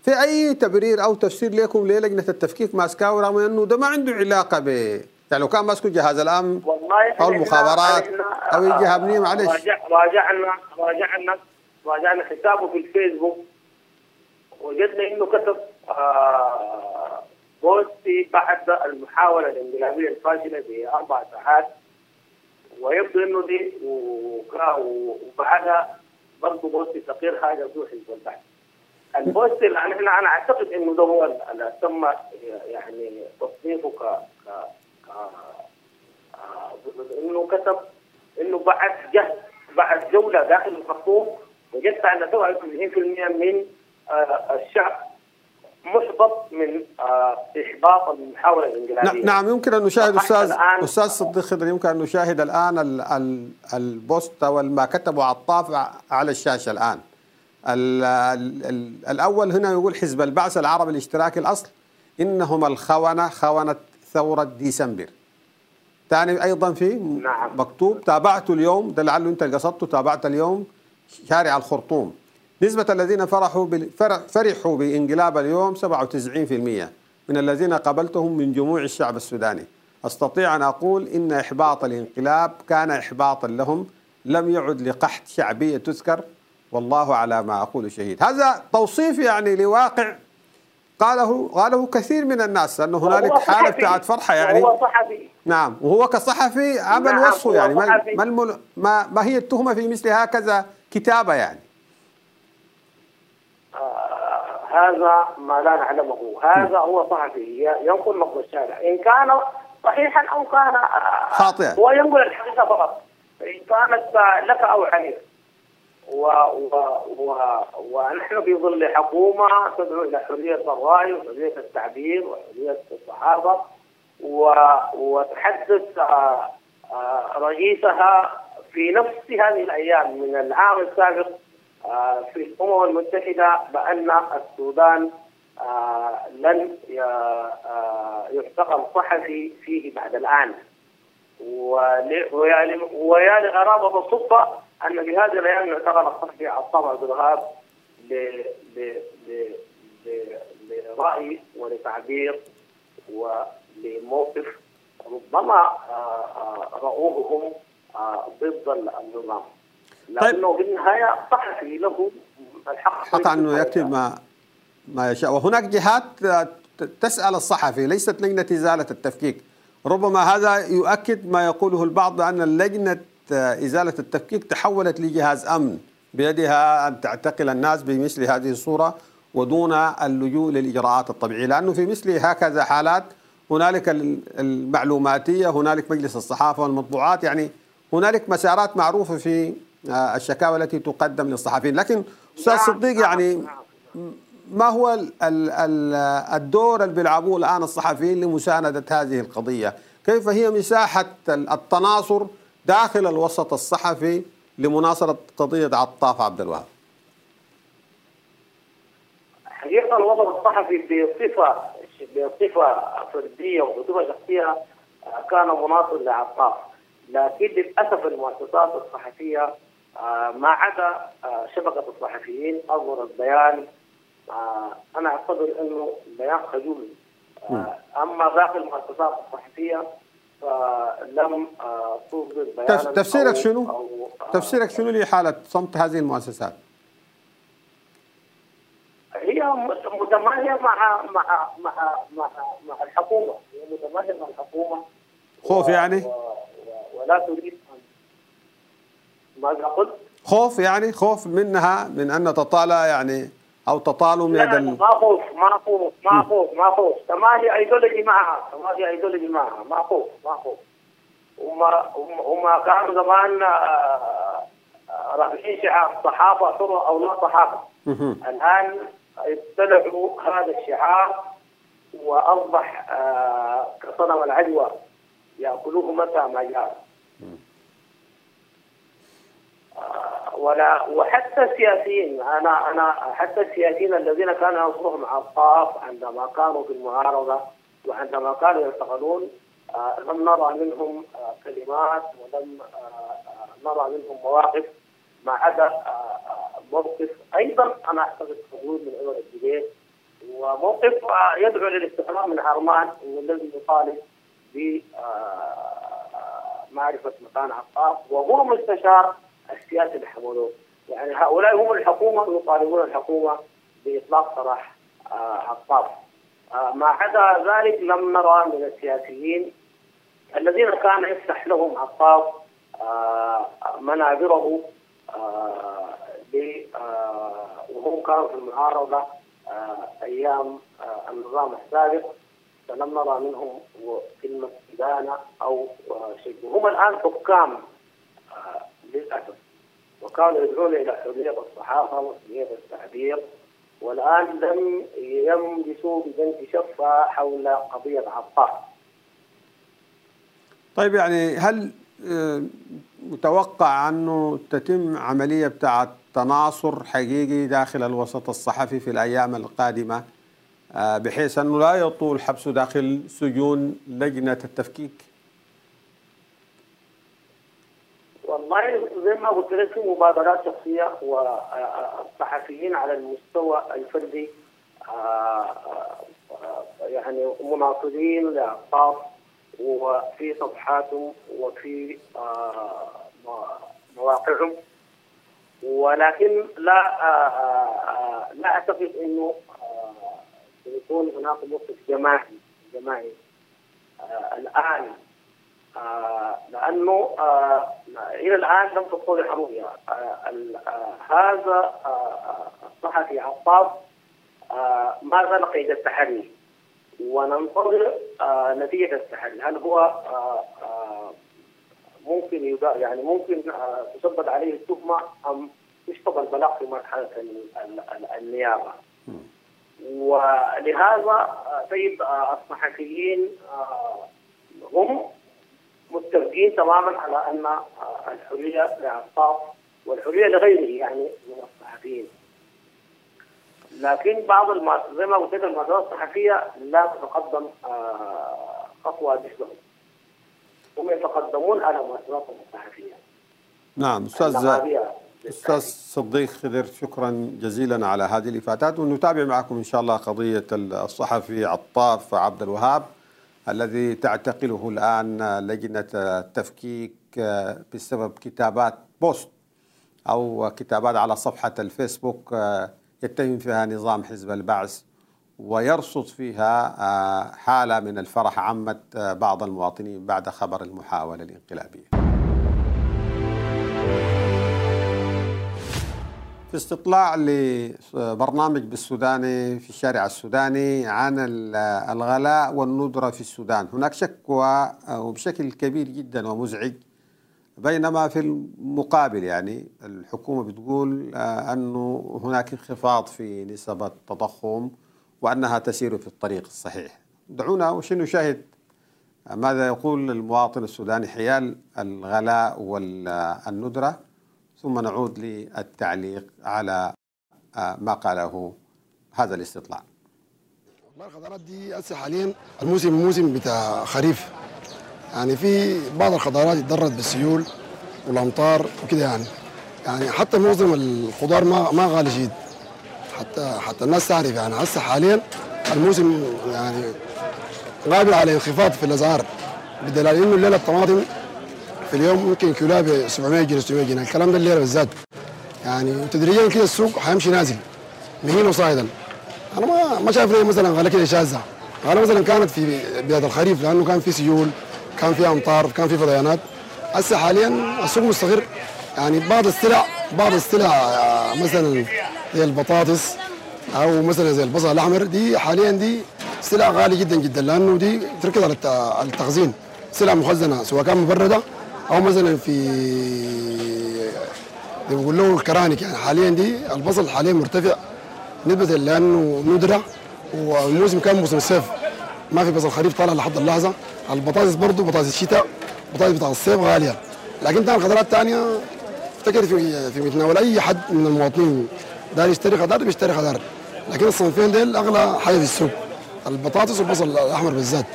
في أي تبرير أو تفسير لكم ليه لجنه التفكيك ماسكاه رغم أنه ده ما عنده علاقة ب يعني لو كان ماسكه جهاز الأمن أو المخابرات أو الجهه امنيه معلش. راجعنا راجعنا راجعنا حسابه في الفيسبوك وجدنا إنه كتب آه بوستي بعد المحاولة الانقلابيه الفاشله باربع ساعات. ويبدو إنه دي وبعدها برضه بوستي تقرير حاجة ذو حزب البحث البوست اللي أنا أنا أعتقد إنه ده هو اللي تم يعني تصنيفه ك ك ك آه، إنه كتب إنه بعد جهد بعد جولة داخل الخرطوم وجدت أن 97% من آه، الشعب محبط من آه، إحباط المحاولة الانقلابيه نعم يمكن أن نشاهد أستاذ أستاذ صديق خضر يمكن أن نشاهد الآن ال ال البوست أو ما كتبه عطاف على الشاشة الآن. ال ال الأول هنا يقول حزب البعث العربي الاشتراكي الأصل إنهم الخونة خونة ثورة ديسمبر. ثاني أيضا في نعم. مكتوب تابعت اليوم ده لعله أنت قصدته تابعت اليوم شارع الخرطوم. نسبة الذين فرحوا فرحوا بانقلاب اليوم 97% من الذين قابلتهم من جموع الشعب السوداني. أستطيع أن أقول إن إحباط الانقلاب كان إحباطا لهم. لم يعد لقحط شعبية تذكر. والله على ما أقول شهيد. هذا توصيف يعني لواقع قاله قاله كثير من الناس أنه هنالك حالة بتاعت فرحة يعني. هو صحفي. نعم. وهو كصحفي عمل نعم وصفه يعني. ما, ما, ما, ما هي التهمة في مثل هكذا؟ كتابة يعني. آه هذا ما لا نعلمه. هذا هو صحفي ينقل نقد الشارع إن كان صحيحا أو كان آه، خاطئا. هو ينقل الحقيقة فقط. إن كانت لك أو عليك و و و ونحن في ظل حكومة تدعو إلى حرية الرأي وحرية التعبير وحرية الصحافة و وتحدث آه، رئيسها في نفس هذه الأيام من العام السابق آه، في الأمم المتحدة بأن السودان لن يعتقل صحفي فيه بعد الآن. ويا لغرابه الصدفه أن في هذه الأيام اعتقل الصحفي عصام عبد الوهاب لرأي ولتعبير ولموقف ربما آه، آه، رأوه هم آه، ضد النظام. لكنه طيب. بالنهايه صحفي له الحق حق أنه يكتب ما ما يشاء. وهناك جهات تسأل الصحفي ليست لجنة إزالة التفكيك. ربما هذا يؤكد ما يقوله البعض بأن اللجنه إزالة التفكيك تحولت لجهاز أمن بيدها أن تعتقل الناس بمثل هذه الصورة ودون اللجوء للإجراءات الطبيعية. لأنه في مثل هكذا حالات هنالك المعلوماتية هنالك مجلس الصحافة والمطبوعات. يعني هنالك مسارات معروفة في آه، الشكاوى التي تقدم للصحفيين. لكن أستاذ نعم، صديق يعني نعم. ما هو الدور اللي بيلعبوه الآن الصحفيين لمساندة هذه القضية؟ كيف هي مساحة التناصر داخل الوسط الصحفي لمناصرة قضية عطاف عبد الوهاب؟ حقيقة الوسط الصحفي بصفة بصفة فردية وبصفة شخصية كان مناصر لعطاف. لكن للأسف المؤسسات الصحفية آه، ما عدا آه، شبكة الصحفيين أصدرت بيان آه، أنا أعتبر أنه بيان خجول أما باقي المؤسسات الصحفية فلم تصدر بيانا تف- تفسيرك شنو؟ تفسيرك شنو لحالة صمت هذه المؤسسات؟ هي مت- متماهية مع مع مع مع مع الحكومة هي متماهية مع الحكومة خوف يعني؟ و- ولا تريد أن ماذا قلت؟ خوف يعني خوف منها من أن تطالع يعني أو تطالها من يد. ما خوف ما خوف ما خوف ما خوف. تماهي ايديولوجي معها تماهي ايديولوجي معها ما خوف ما خوف. هم هم كانوا زمان آه، آه، رافعين شعار صحافه حره أو لا صحافه مهم. الآن ابتلعوا هذا الشعار وأصبح آه، كصنم العجوه يأكلوه متى ما جاء. ولا وحتى السياسيين أنا أنا حتى السياسيين الذين كان ينصرهم عطاف عندما كانوا في المعارضه وعندما كانوا يشتغلون آه، لم نرى منهم آه، كلمات ولم آه، نرى منهم مواقف ما عدا موقف أيضا أنا أعتقد موجود من عمر الجبيل وموقف يدعو للاستقرار من عرمان انه الذي يطالب ب معرفة مكان عطاف وهو مستشار السياسي لحمودوف يعني هؤلاء هم الحكومة يطالبون الحكومة بإطلاق سراح آه، عطاف آه، ما عدا ذلك لم نرى من السياسيين الذين كان يفتح لهم عطاف آه، منابره آه، آه، وهم كانوا في المعارضة آه، أيام آه، النظام السابق. فلم نرى منهم كلمة إدانة أو آه، شيء. وهم الآن حكام للأسف. وكانوا يدعون إلى حرية الصحافة وحرية التعبير والآن لم يملسوا ببنت شفه حول قضية عطاف طيب يعني هل آه، متوقع أنه تتم عملية بتاعة تناصر حقيقي داخل الوسط الصحفي في الأيام القادمة آه، بحيث أنه لا يطول حبسه داخل سجون لجنة التفكيك؟ والله زي ما قلت لك في مبادرات شخصية والصحفيين على المستوى الفردي آه، آه، آه، يعني مناصرين لاعطاف وفي صفحاتهم وفي آه، مواقعهم. ولكن لا آه، آه، لا أعتقد إنه آه، سيكون هناك موقف جماعي جماعي. آه، الآن آه، لأنه آه، إلى الآن لم تتضح الرؤيه آه، آه، هذا آه، آه، الصحفي عطاف آه، ما زال قيد التحري. وننتظر آه، نتيجة التحري. هل هو آه، آه، ممكن يعني ممكن آه، تثبت عليه التهمة أم يشطب البلاغ في مرحلة ال- ال- ال- النيابة؟ ولهذا آه، سيد آه، الصحفيين آه، هم متفقين تماما على أن الحرية لعطاف والحرية لغيره يعني من الصحفيين. لكن بعض. زي ما قلت لك المؤسسات الصحفية لا تتقدم آه، خطوة مثلهم. هم يتقدمون على مؤسساتهم الصحفية. نعم أستاذ النماذج أستاذ صديق خضر شكرا جزيلا على هذه الإفادات ونتابع معكم إن شاء الله قضية الصحفي عطاف عبد الوهاب الذي تعتقله الآن لجنة التفكيك بسبب كتابات بوست أو كتابات على صفحة الفيسبوك يتهم فيها نظام حزب البعث ويرصد فيها حالة من الفرح عمت بعض المواطنين بعد خبر المحاولة الانقلابية. في استطلاع لبرنامج بالسوداني في الشارع السوداني عن الغلاء والندرة في السودان. هناك شكوى وبشكل كبير جدا ومزعج بينما في المقابل يعني الحكومة بتقول أنه هناك انخفاض في نسب التضخم وأنها تسير في الطريق الصحيح. دعونا وشنو نشاهد؟ ماذا يقول المواطن السوداني حيال الغلاء والندرة؟ ثم نعود للتعليق على ما قاله هذا الاستطلاع. الخضروات دي هسه حاليا الموسم موسم بتاع خريف. يعني في بعض الخضروات اتضرت بالسيول والأمطار وكده يعني. يعني حتى معظم الخضار ما ما غالي شديد حتى حتى الناس تعرف يعني. هسه حاليا الموسم يعني قابل على انخفاض في الأسعار بدليل إنه الليلة الطماطم في اليوم ممكن كيلوها ب 700 جنيه 600 جنيه. الكلام ده الليلة بالذات يعني تدريجيا كده السوق حيمشي نازل. مهين وصاعدا أنا ما ما شايف ليه مثلا غلا كده شاذة. غلا مثلا كانت في بدايه الخريف لأنه كان في سيول كان في أمطار كان في فضيانات. هسه حاليا السوق مستقر. يعني بعض السلع بعض السلع آه، مثلا زي البطاطس أو مثلا زي البصل الأحمر دي حاليا دي سلع غالية جدا جدا لأنه دي تركز على التخزين. سلع مخزنة سواء كان مبردة أو مثلا في بيقول له الكرانك يعني حاليا دي البصل حاليا مرتفع نسبة لأنه ندرة والموسم كان موسم الصيف. ما في بصل خريف طالع لحد اللحظة. البطاطس برضه بطاطس الشتاء بطاطس بتاع الصيف غالية. لكن تاني الخضروات الثانية افتكر في في متناول أي حد من المواطنين. داير يشتري خضار بيشتري خضار. لكن الصنفين ديل أغلى حاجة في السوق. البطاطس والبصل الأحمر بالذات.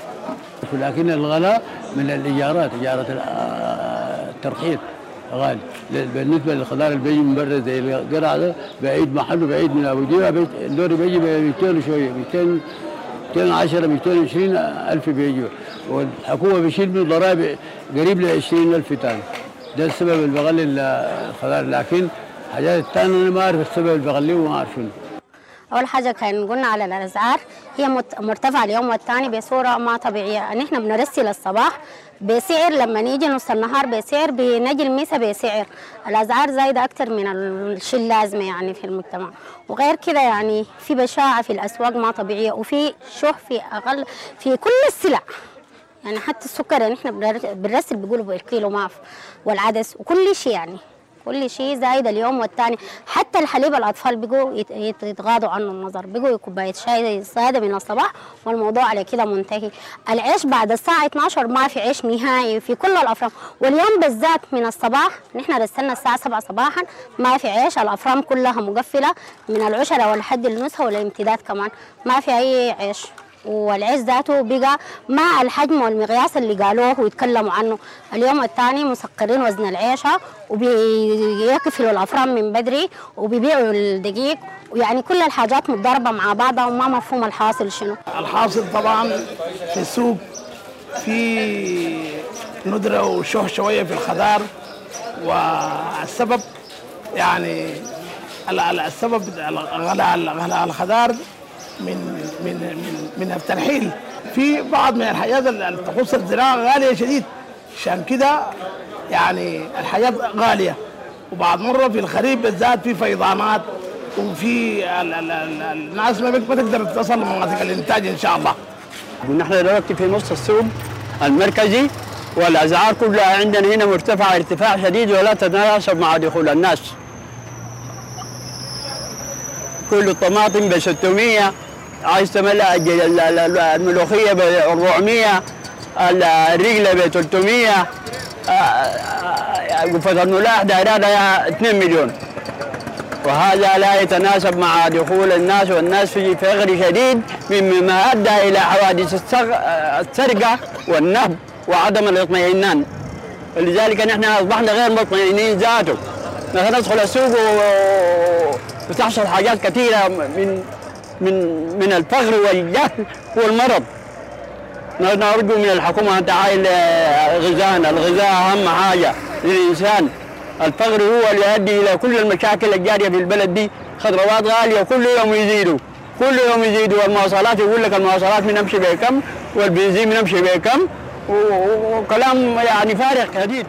لكن الغلاء من الإيجارات إيجارات ال- الترخيص غالي. بالنسبة للخضار اللي بيجي من برا زي القرع ده بعيد محله بعيد من أبو جيبة اللوري بيجي ب 200 وشوية 200 210 220 ألف بيجي. والحكومة بيشيل من ضرائب قريب ل 20 ألف تاني ده السبب اللي بغلي ال- الخضار. لكن حاجات الثانية أنا ما أعرف السبب اللي بغليه وما أعرف شنو. أول حاجة كان قلنا على الاسعار هي مرتفعة اليوم والثاني بصورة ما طبيعية. نحن بنرسل الصباح بسعر لما نيجي نص النهار بسعر بنجي الميسا بسعر. الاسعار زايدة أكثر من الشيء اللازمة يعني في المجتمع. وغير كده يعني في بشاعة في الأسواق ما طبيعية وفي شح في أقل في كل السلع. يعني حتى السكر يعني بنرسل بيقولوا بالكيلو ماف والعدس وكل شيء يعني. كل شيء زايد اليوم والثاني حتى الحليب الأطفال يت- يتغاضوا عنه النظر. بقوا كوبايه شاي زياده من الصباح والموضوع على كده منتهي. العيش بعد الساعة 12 ما في عيش نهائي في كل الافران واليوم بالذات من الصباح نحن رسلنا الساعة 7 صباحا ما في عيش. الافران كلها مقفلة من العشرة والحد النزهه والامتداد كمان. ما في أي عيش. والعيش ذاته بقى مع الحجم والمقياس اللي قالوه ويتكلموا عنه. اليوم الثاني مسكرين وزن العيشة وبيقفلوا الأفران من بدري وبيبيعوا الدقيق. ويعني كل الحاجات متضاربة مع بعضها وما مفهوم الحاصل شنو. الحاصل طبعا في السوق في ندرة وشه شوية في الخضار. والسبب يعني ال- ال- السبب غلاء الخضار من من من من الترحيل في بعض من الحاجات اللي تخص الزراعة غالية شديد. عشان كده يعني الحاجات غالية. وبعد مرة في الخريف بالذات في فيضانات وفي ال- ال- ال- الناس ما بت- ما تقدر تصل لمناطق الإنتاج إن شاء الله. ونحن دلوقتي في نص السوق المركزي والاسعار كلها عندنا هنا مرتفعة ارتفاع شديد ولا تتناسب مع دخول الناس. كل الطماطم ب 600 عايز تملى الملوخية ب 400 ال- الرجله ب 300 آه، آه، قفة الملاح دايرة لها 2 مليون. وهذا لا يتناسب مع دخول الناس والناس في فقر شديد مما أدى إلى حوادث السر- السرقة والنهب وعدم الاطمئنان. ولذلك نحن أصبحنا غير مطمئنين ذاته. نحن ندخل السوق وتحصل حاجات كثيرة من من من الفقر والجهل والمرض. نرجو من الحكومة أن تعاين غذاءنا، الغذاء أهم حاجة للإنسان. الفقر هو اللي يؤدي إلى كل المشاكل الجارية في البلد دي، خضروات غالية كل يوم يزيدوا، كل يوم يزيدوا. والمواصلات يقول لك المواصلات بنمشي بكم والبنزين بنمشي بكم. و- و- وكلام يعني فارغ كثير.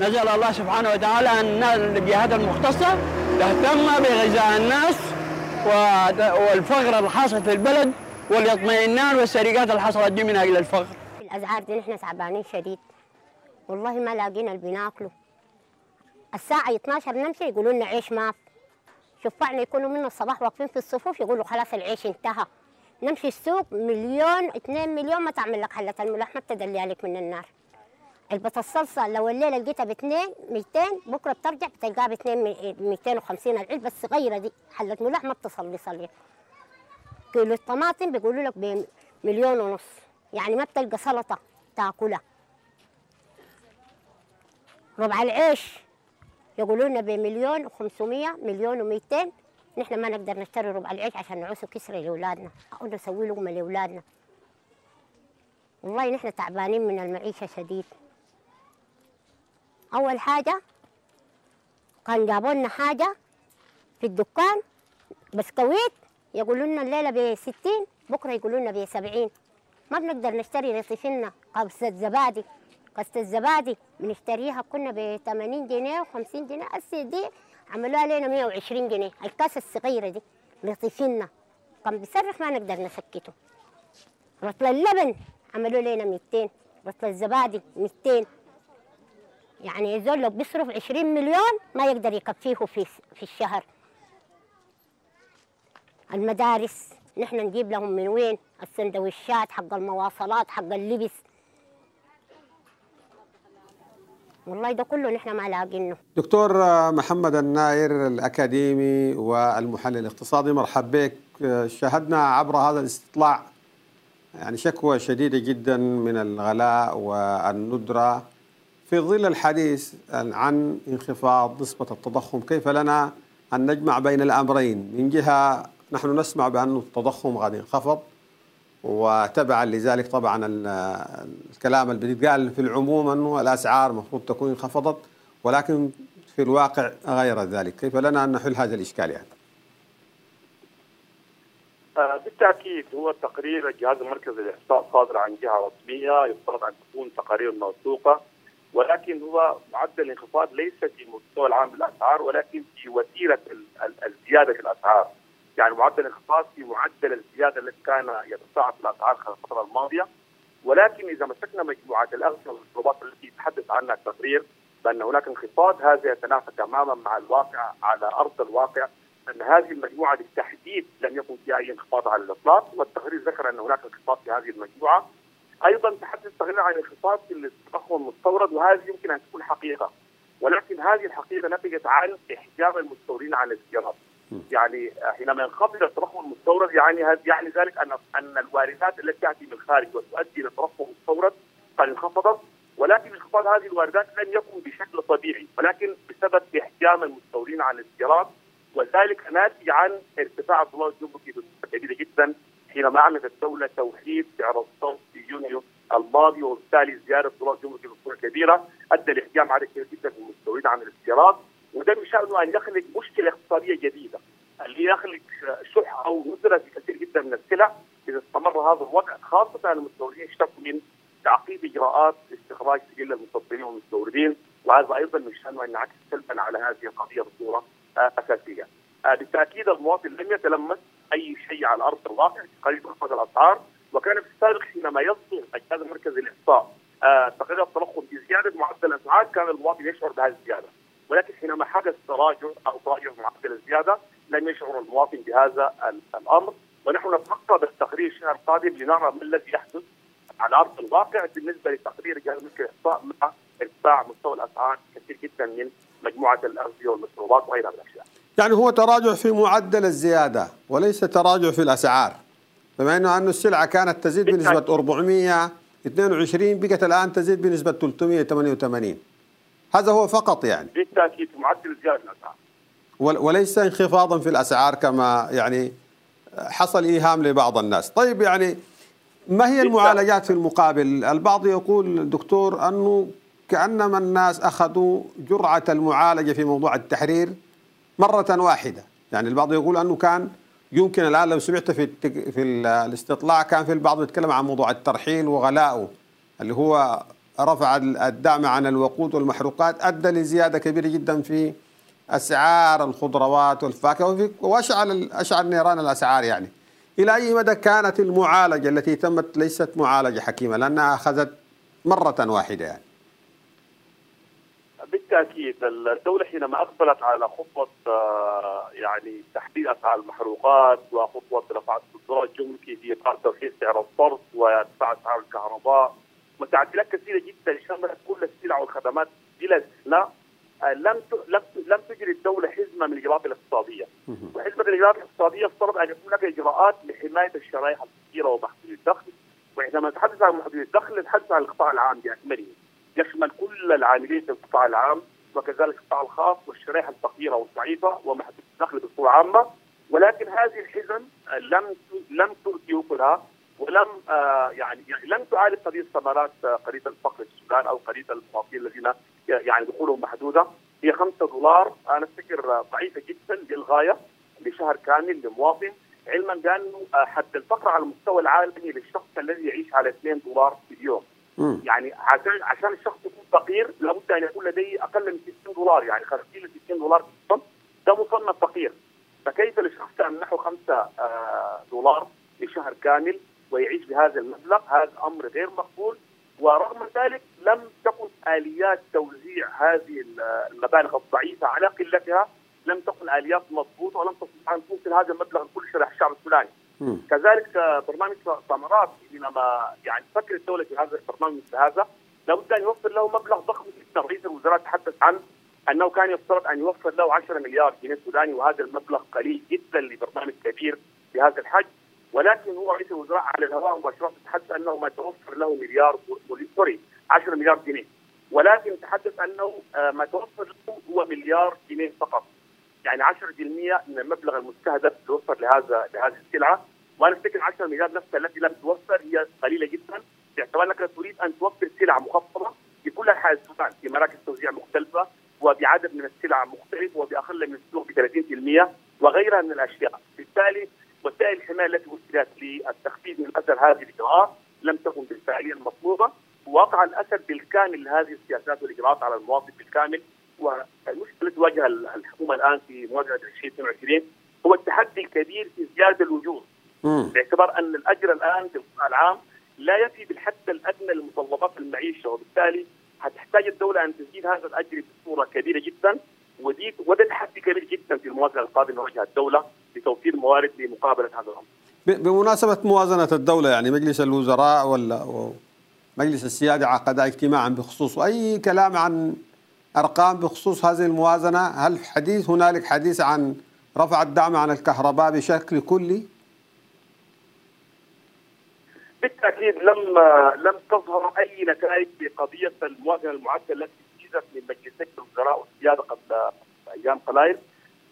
نسأل الله سبحانه وتعالى أن الجهات المختصة تهتم بغذاء الناس والفقر الحاصل في البلد والاطمئنان والسرقات اللي حصلت دي من أجل الفقر. الأسعار دي نحن تعبانين شديد والله ما لاقينا اللي بناكله الساعة 12 نمشي يقولوا لنا عيش ما في. شفعنا يكونوا من الصباح واقفين في الصفوف يقولوا خلاص العيش انتهى نمشي السوق مليون اتنين مليون ما تعمل لك حلة الملح ما بتدلي عليك من النار علبة الصلصة لو الليلة لقيتها باتنين 200 بكرة بترجع بتلقاها باتنين مي- 250 العلبة الصغيرة دي. حلة ملح ما بتصلي صلي. كيلو الطماطم بيقولوا لك بمليون ونص. يعني ما بتلقى سلطة تاكلها. ربع العيش يقولوا لنا بمليون و500 مليون و200 نحن ما نقدر نشتري ربع العيش عشان نعوسه كسرة لأولادنا. أو نسوي لقمة لأولادنا. والله نحن تعبانين من المعيشة شديد. أول حاجة كان جابوا لنا حاجة في الدكان بسكويت يقولوا لنا الليلة ب 60 بكرة يقولوا لنا ب 70 ما بنقدر نشتري رصيفنا قبصة زبادي قصة الزبادي بنشتريها كنا ب 80 جنيه و50 جنيه. هسه دي عملوها لنا 120 جنيه. الكاسة الصغيرة دي رصيفنا. كان بيصرخ ما نقدر نسكته. رطل اللبن عملوا لنا 200 رطل الزبادي 200 يعني يزول لو بيصرف 20 مليون ما يقدر يكفيه في في الشهر. المدارس نحن نجيب لهم من وين؟ السندويشات حق المواصلات حق اللبس. والله ده كله نحن ما لاقينه. دكتور محمد الناير الأكاديمي والمحلل الاقتصادي مرحب بك. شاهدنا عبر هذا الاستطلاع. يعني شكوى شديدة جدا من الغلاء والندرة. في ظل الحديث عن انخفاض نسبة التضخم كيف لنا أن نجمع بين الأمرين؟ من جهة نحن نسمع بأن التضخم قد انخفض وتبعا لذلك طبعا الكلام اللي بيتقال في العموم أنه الأسعار المفروض تكون انخفضت ولكن في الواقع غير ذلك. كيف لنا أن نحل هذا الإشكال يعني بالتأكيد هو تقرير الجهاز المركزي للاحصاء صادر عن جهة رسمية يفترض أن تكون تقارير موثوقة. ولكن هو معدل الانخفاض ليس في المستوى العام للاسعار ولكن في وتيرة الزياده في الأسعار. يعني معدل الانخفاض في معدل الزيادة الذي كان يتصاعد في الأسعار خلال الفترة الماضية. ولكن إذا مسكنا مجموعة الأغذية والمشروبات التي يتحدث عنها التقرير بأن هناك انخفاض هذا يتنافى تماما مع الواقع على أرض الواقع أن هذه المجموعة بالتحديد لم يكن فيها أي انخفاض على الإطلاق. والتقرير ذكر أن هناك انخفاض في هذه المجموعة. أيضا تحدث التقرير عن انخفاض التضخم المستورد وهذه يمكن أن تكون حقيقة. ولكن هذه الحقيقة نتجت عن احجام المستوردين عن الاستيراد يعني حينما ينخفض التضخم المستورد يعني يعني ذلك أن أن الواردات التي تأتي من الخارج وتؤدي إلى تضخم مستورد قد انخفضت. ولكن انخفاض هذه الواردات لم يكن بشكل طبيعي ولكن بسبب احجام المستوردين عن الاستيراد وذلك ناتج عن ارتفاع الدولار الجمركي بصوره كبيره جدا. حينما اعلنت الدولة توحيد سعر الصرف في يونيو الماضي وبالتالي زياده الدولار الجمركي بصوره كبيره أدى لاحجام عدد كبير جدا من المستوردين عن الاستيراد وده بشانه أن يخلق مشكلة اقتصادية جديدة اللي يخلق شح أو ندرة في كثير جدا من السلع إذا استمر هذا الوضع خاصة المستوردين يشتكوا من تعقيد إجراءات استخراج سجل المصدرين والمستوردين وهذا أيضا من شأنه أن ينعكس سلبا على هذه القضية بصورة أساسية. بالتأكيد المواطن لم يتلمس اي شيء على ارض الواقع قريب انخفاض الاسعار وكان في السابق حينما يصدر الجهاز المركزي للاحصاء تقرير التضخم بزياده معدل الاسعار كان المواطن يشعر بهذه الزيادة ولكن حينما حدث تراجع أو تراجع معدل الزيادة لم يشعر المواطن بهذا الأمر ونحن نترقب التقرير الشهر القادم لنرى ما الذي يحدث على أرض الواقع بالنسبة لتقرير الجهاز المركزي للاحصاء مع ارتفاع مستوى الأسعار كثير جدا من مجموعة الأغذية والمشروبات وغيرها من الأشياء. يعني هو تراجع في معدل الزيادة وليس تراجع في الأسعار. بما إنه انه السلعة كانت تزيد بنسبة 422 بقت الآن تزيد بنسبة 388. هذا هو فقط يعني. بالتأكيد معدل زياده الاسعار. وليس انخفاضا في الأسعار كما يعني حصل إيهام لبعض الناس. طيب يعني ما هي المعالجات في المقابل؟ البعض يقول دكتور أنه كأنما الناس أخذوا جرعة المعالجة في موضوع التحرير مرة واحدة، يعني البعض يقول أنه كان يمكن الآن لو سمعت في في الاستطلاع كان في البعض يتكلم عن موضوع الترحيل وغلاؤه اللي هو رفع الدعم عن الوقود والمحروقات أدى لزيادة كبيرة جدا في أسعار الخضروات والفاكهة وأشعل أشعل نيران الأسعار يعني. إلى أي مدى كانت المعالجة التي تمت ليست معالجة حكيمة لأنها أخذت مرة واحدة يعني. بالتأكيد الدولة حينما أقبلت على خطوة يعني تحديد أسعار المحروقات وخطوة رفع الدولار الجمركي في إطار توحيد سعر الصرف وارتفاع أسعار الكهرباء وتعديلات كثيرة جدا شملت كل السلع والخدمات بلا استثناء. لم لم لم تجري الدولة حزمه من الاجراءات الاقتصادية. وحزمه الاجراءات الاقتصادية افترض أن يكون هناك إجراءات لحماية الشرائح الفقيره ومحدود الدخل. وعندما نتحدث عن محدود الدخل نتحدث عن القطاع العام بأكمله. يشمل كل العاملين في القطاع العام وكذلك القطاع الخاص والشرائح الفقيرة والضعيفة ومحدود الدخل بصورة عامة. ولكن هذه الحزم لم لم تؤتي أكلها. ولم آه، يعني يعني لم تعالج قضيه ثمرات آه، قضيه الفقر في السودان أو قضيه المواطنين الذين يعني دخولهم محدودة. هي 5 دولار. أنا أفتكر آه، ضعيفة جدا للغاية لشهر كامل لمواطن علما بأنه آه، حد الفقر على المستوى العالمي للشخص الذي يعيش على 2 دولار في اليوم. مم. يعني عشان عشان الشخص يكون فقير لابد أن يكون لديه أقل من 60 دولار. يعني 50 ل 60 دولار في ده مصنف فقير. فكيف لشخص نحو 5 دولار لشهر كامل؟ ويعيش بهذا المبلغ هذا أمر غير مقبول ورغم ذلك لم تكن آليات توزيع هذه المبالغ الضعيفة على قلتها لم تكن آليات مضبوطة ولم تستطع أن توصل هذا المبلغ لكل شرائح الشعب السوداني. مم. كذلك آه، برنامج ثمرات حينما يعني تفكر الدولة في هذا البرنامج مثل هذا لابد أن يوفر له مبلغ ضخم جدا رئيس الوزراء تحدث عن أنه كان يفترض أن يوفر له 10 مليار جنيه سوداني وهذا المبلغ قليل جدا لبرنامج كبير بهذا الحجم ولكن هو رئيس الوزراء على الهواء مباشرة تحدث أنه ما توفر له مليار سوري 10 مليار جنيه. ولكن تحدث أنه آه، ما توفر له هو مليار جنيه فقط. يعني 10% من المبلغ المستهدف توفر لهذا لهذه السلعة. وأنا أفتكر 10 مليار نفسها التي لم توفر هي قليلة جدا. باعتبار انك تريد أن توفر سلع مخفضة في كل أنحاء السودان في مراكز توزيع مختلفة وبعدد من السلع مختلف وبأقل من السوق ب 30% وغيرها من الأشياء، بالتالي وسائل الحماية التي وسلت للتخفيف من أثر هذه الإجراءات لم تكن بالفعاليه المطلوبة ووقع الأثر بالكامل لهذه السياسات والإجراءات على المواطن بالكامل. والمشكلة التي تواجه الحكومة الآن في مواجهة 2022 هو التحدي الكبير في زياده الاجور مم. باعتبار أن الأجر الآن في القطاع العام لا يفي بالحد الأدنى لمتطلبات المعيشة وبالتالي هتحتاج الدولة أن تزيد هذا الأجر بصورة كبيرة جدا. ودي وده تحدي كبير جدا في المواجهه القادمة واجهه الدولة لتوفير موارد لمقابلة هذا الأمر. ب- بمناسبة موازنة الدولة يعني مجلس الوزراء ولا مجلس السيادة عقد اجتماعا بخصوص أي كلام عن أرقام بخصوص هذه الموازنة هل حديث هنالك حديث عن رفع الدعم عن الكهرباء بشكل كلي بالتأكيد لم لم تظهر أي نتائج بقضية المواجهه المعدلة التي جيزت من مجلسي الوزراء والسيادة قبل أيام قلائل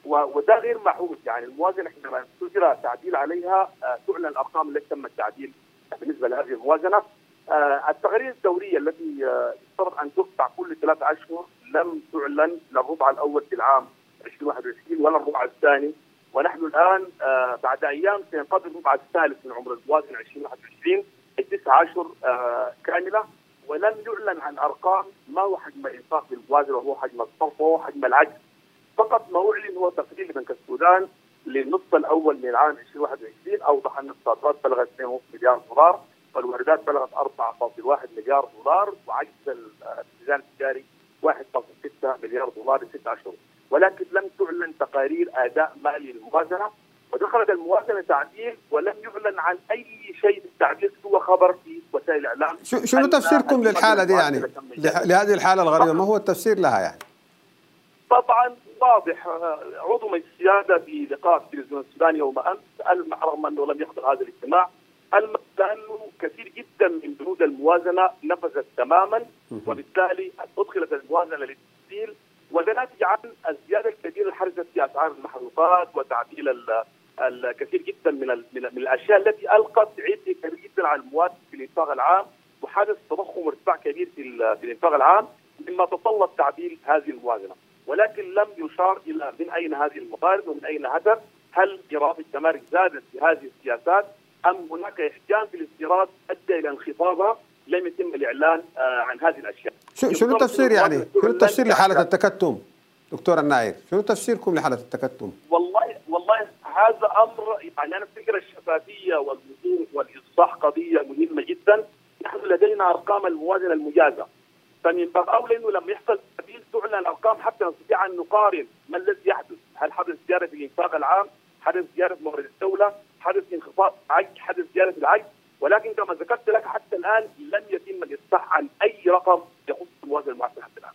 وده غير معهود يعني الموازنة حينما تجرى تعديل عليها آه، تعلن الأرقام التي تم التعديل بالنسبة لهذه الموازنة. آه، التقارير الدورية التي آه، يفترض أن ترفع كل ثلاثة أشهر لم تعلن للربع الأول في العام 2021 ولا الربع الثاني. ونحن الآن آه، بعد أيام سينقضي الربع الثالث من عمر الموازنة 2021 التسع أشهر آه، كاملة. ولم يعلن عن أرقام ما هو حجم الإنفاق في الموازنه وهو حجم الصرف وهو حجم العجز. فقط ما إعلن هو تقرير لبنك السودان للنصف الأول من العام 2021 أوضح أن الصادرات بلغت 2.5 مليار دولار والواردات بلغت 4.1 مليار دولار وعجز الميزان التجاري 1.6 مليار دولار لست أشهر. ولكن لم تعلن تقارير آداء مالي للموازنه ودخلت الموازنه تعديل ولم يعلن عن أي شيء في التعديل سوى خبر في وسائل الإعلام. شو- شنو تفسيركم للحالة دي يعني؟ لهذه الحالة الغريبة ما هو التفسير لها يعني؟ طبعا واضح. عضو مجلس السيادة في لقاء في التلفزيون السوداني يوم أمس رغم أنه لم يحضر هذا الاجتماع لأنه كثير جدا من بنود الموازنة نفذت تماما وبالتالي أدخلت الموازنة للتسجيل وده ناتج عن الزيادة الكبيرة اللي حدثت في أسعار المحروقات وتعديل ال- الكثير جدا من من الأشياء التي ألقت عبء كبير جدا على المواطن في الإنفاق العام وحدث تضخم وارتفاع كبير في في الإنفاق العام مما تطلب تعديل هذه الموازنة. ولكن لم يشار إلى من أين هذه الموارد ومن أين هدف هل ايراد الجمارك زادت في هذه السياسات أم هناك إحجام في الاستيراد أدى إلى انخفاضها؟ لم يتم الإعلان آه، عن هذه الأشياء. شو- شنو التفسير يعني؟ شنو التفسير عن- التكتم؟ دكتور الناير شنو تفسيركم لحالة التكتم؟ والله والله هذا أمر يعني أنا أفتكر الشفافية والوضوح والإصلاح قضية مهمة جدا. نحن لدينا أرقام الموازنة المجازة. فمن باب اولى إنه لما يحصل تبديل تعلن أرقام حتى نستطيع أن نقارن ما الذي يحدث. هل حدث زيادة في الإنفاق العام؟ حدث زيادة في موارد الدولة؟ حدث انخفاض عجز حدث زيادة في العجز ولكن كما ذكرت لك حتى الآن لم يتم الافصاح عن أي رقم يخص الموازنة المعدله حتى الان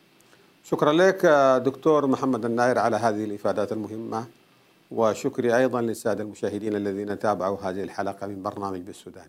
شكرا لك دكتور محمد الناير على هذه الإفادات المهمة. وشكري أيضا للسادة المشاهدين الذين تابعوا هذه الحلقة من برنامج بالسودان.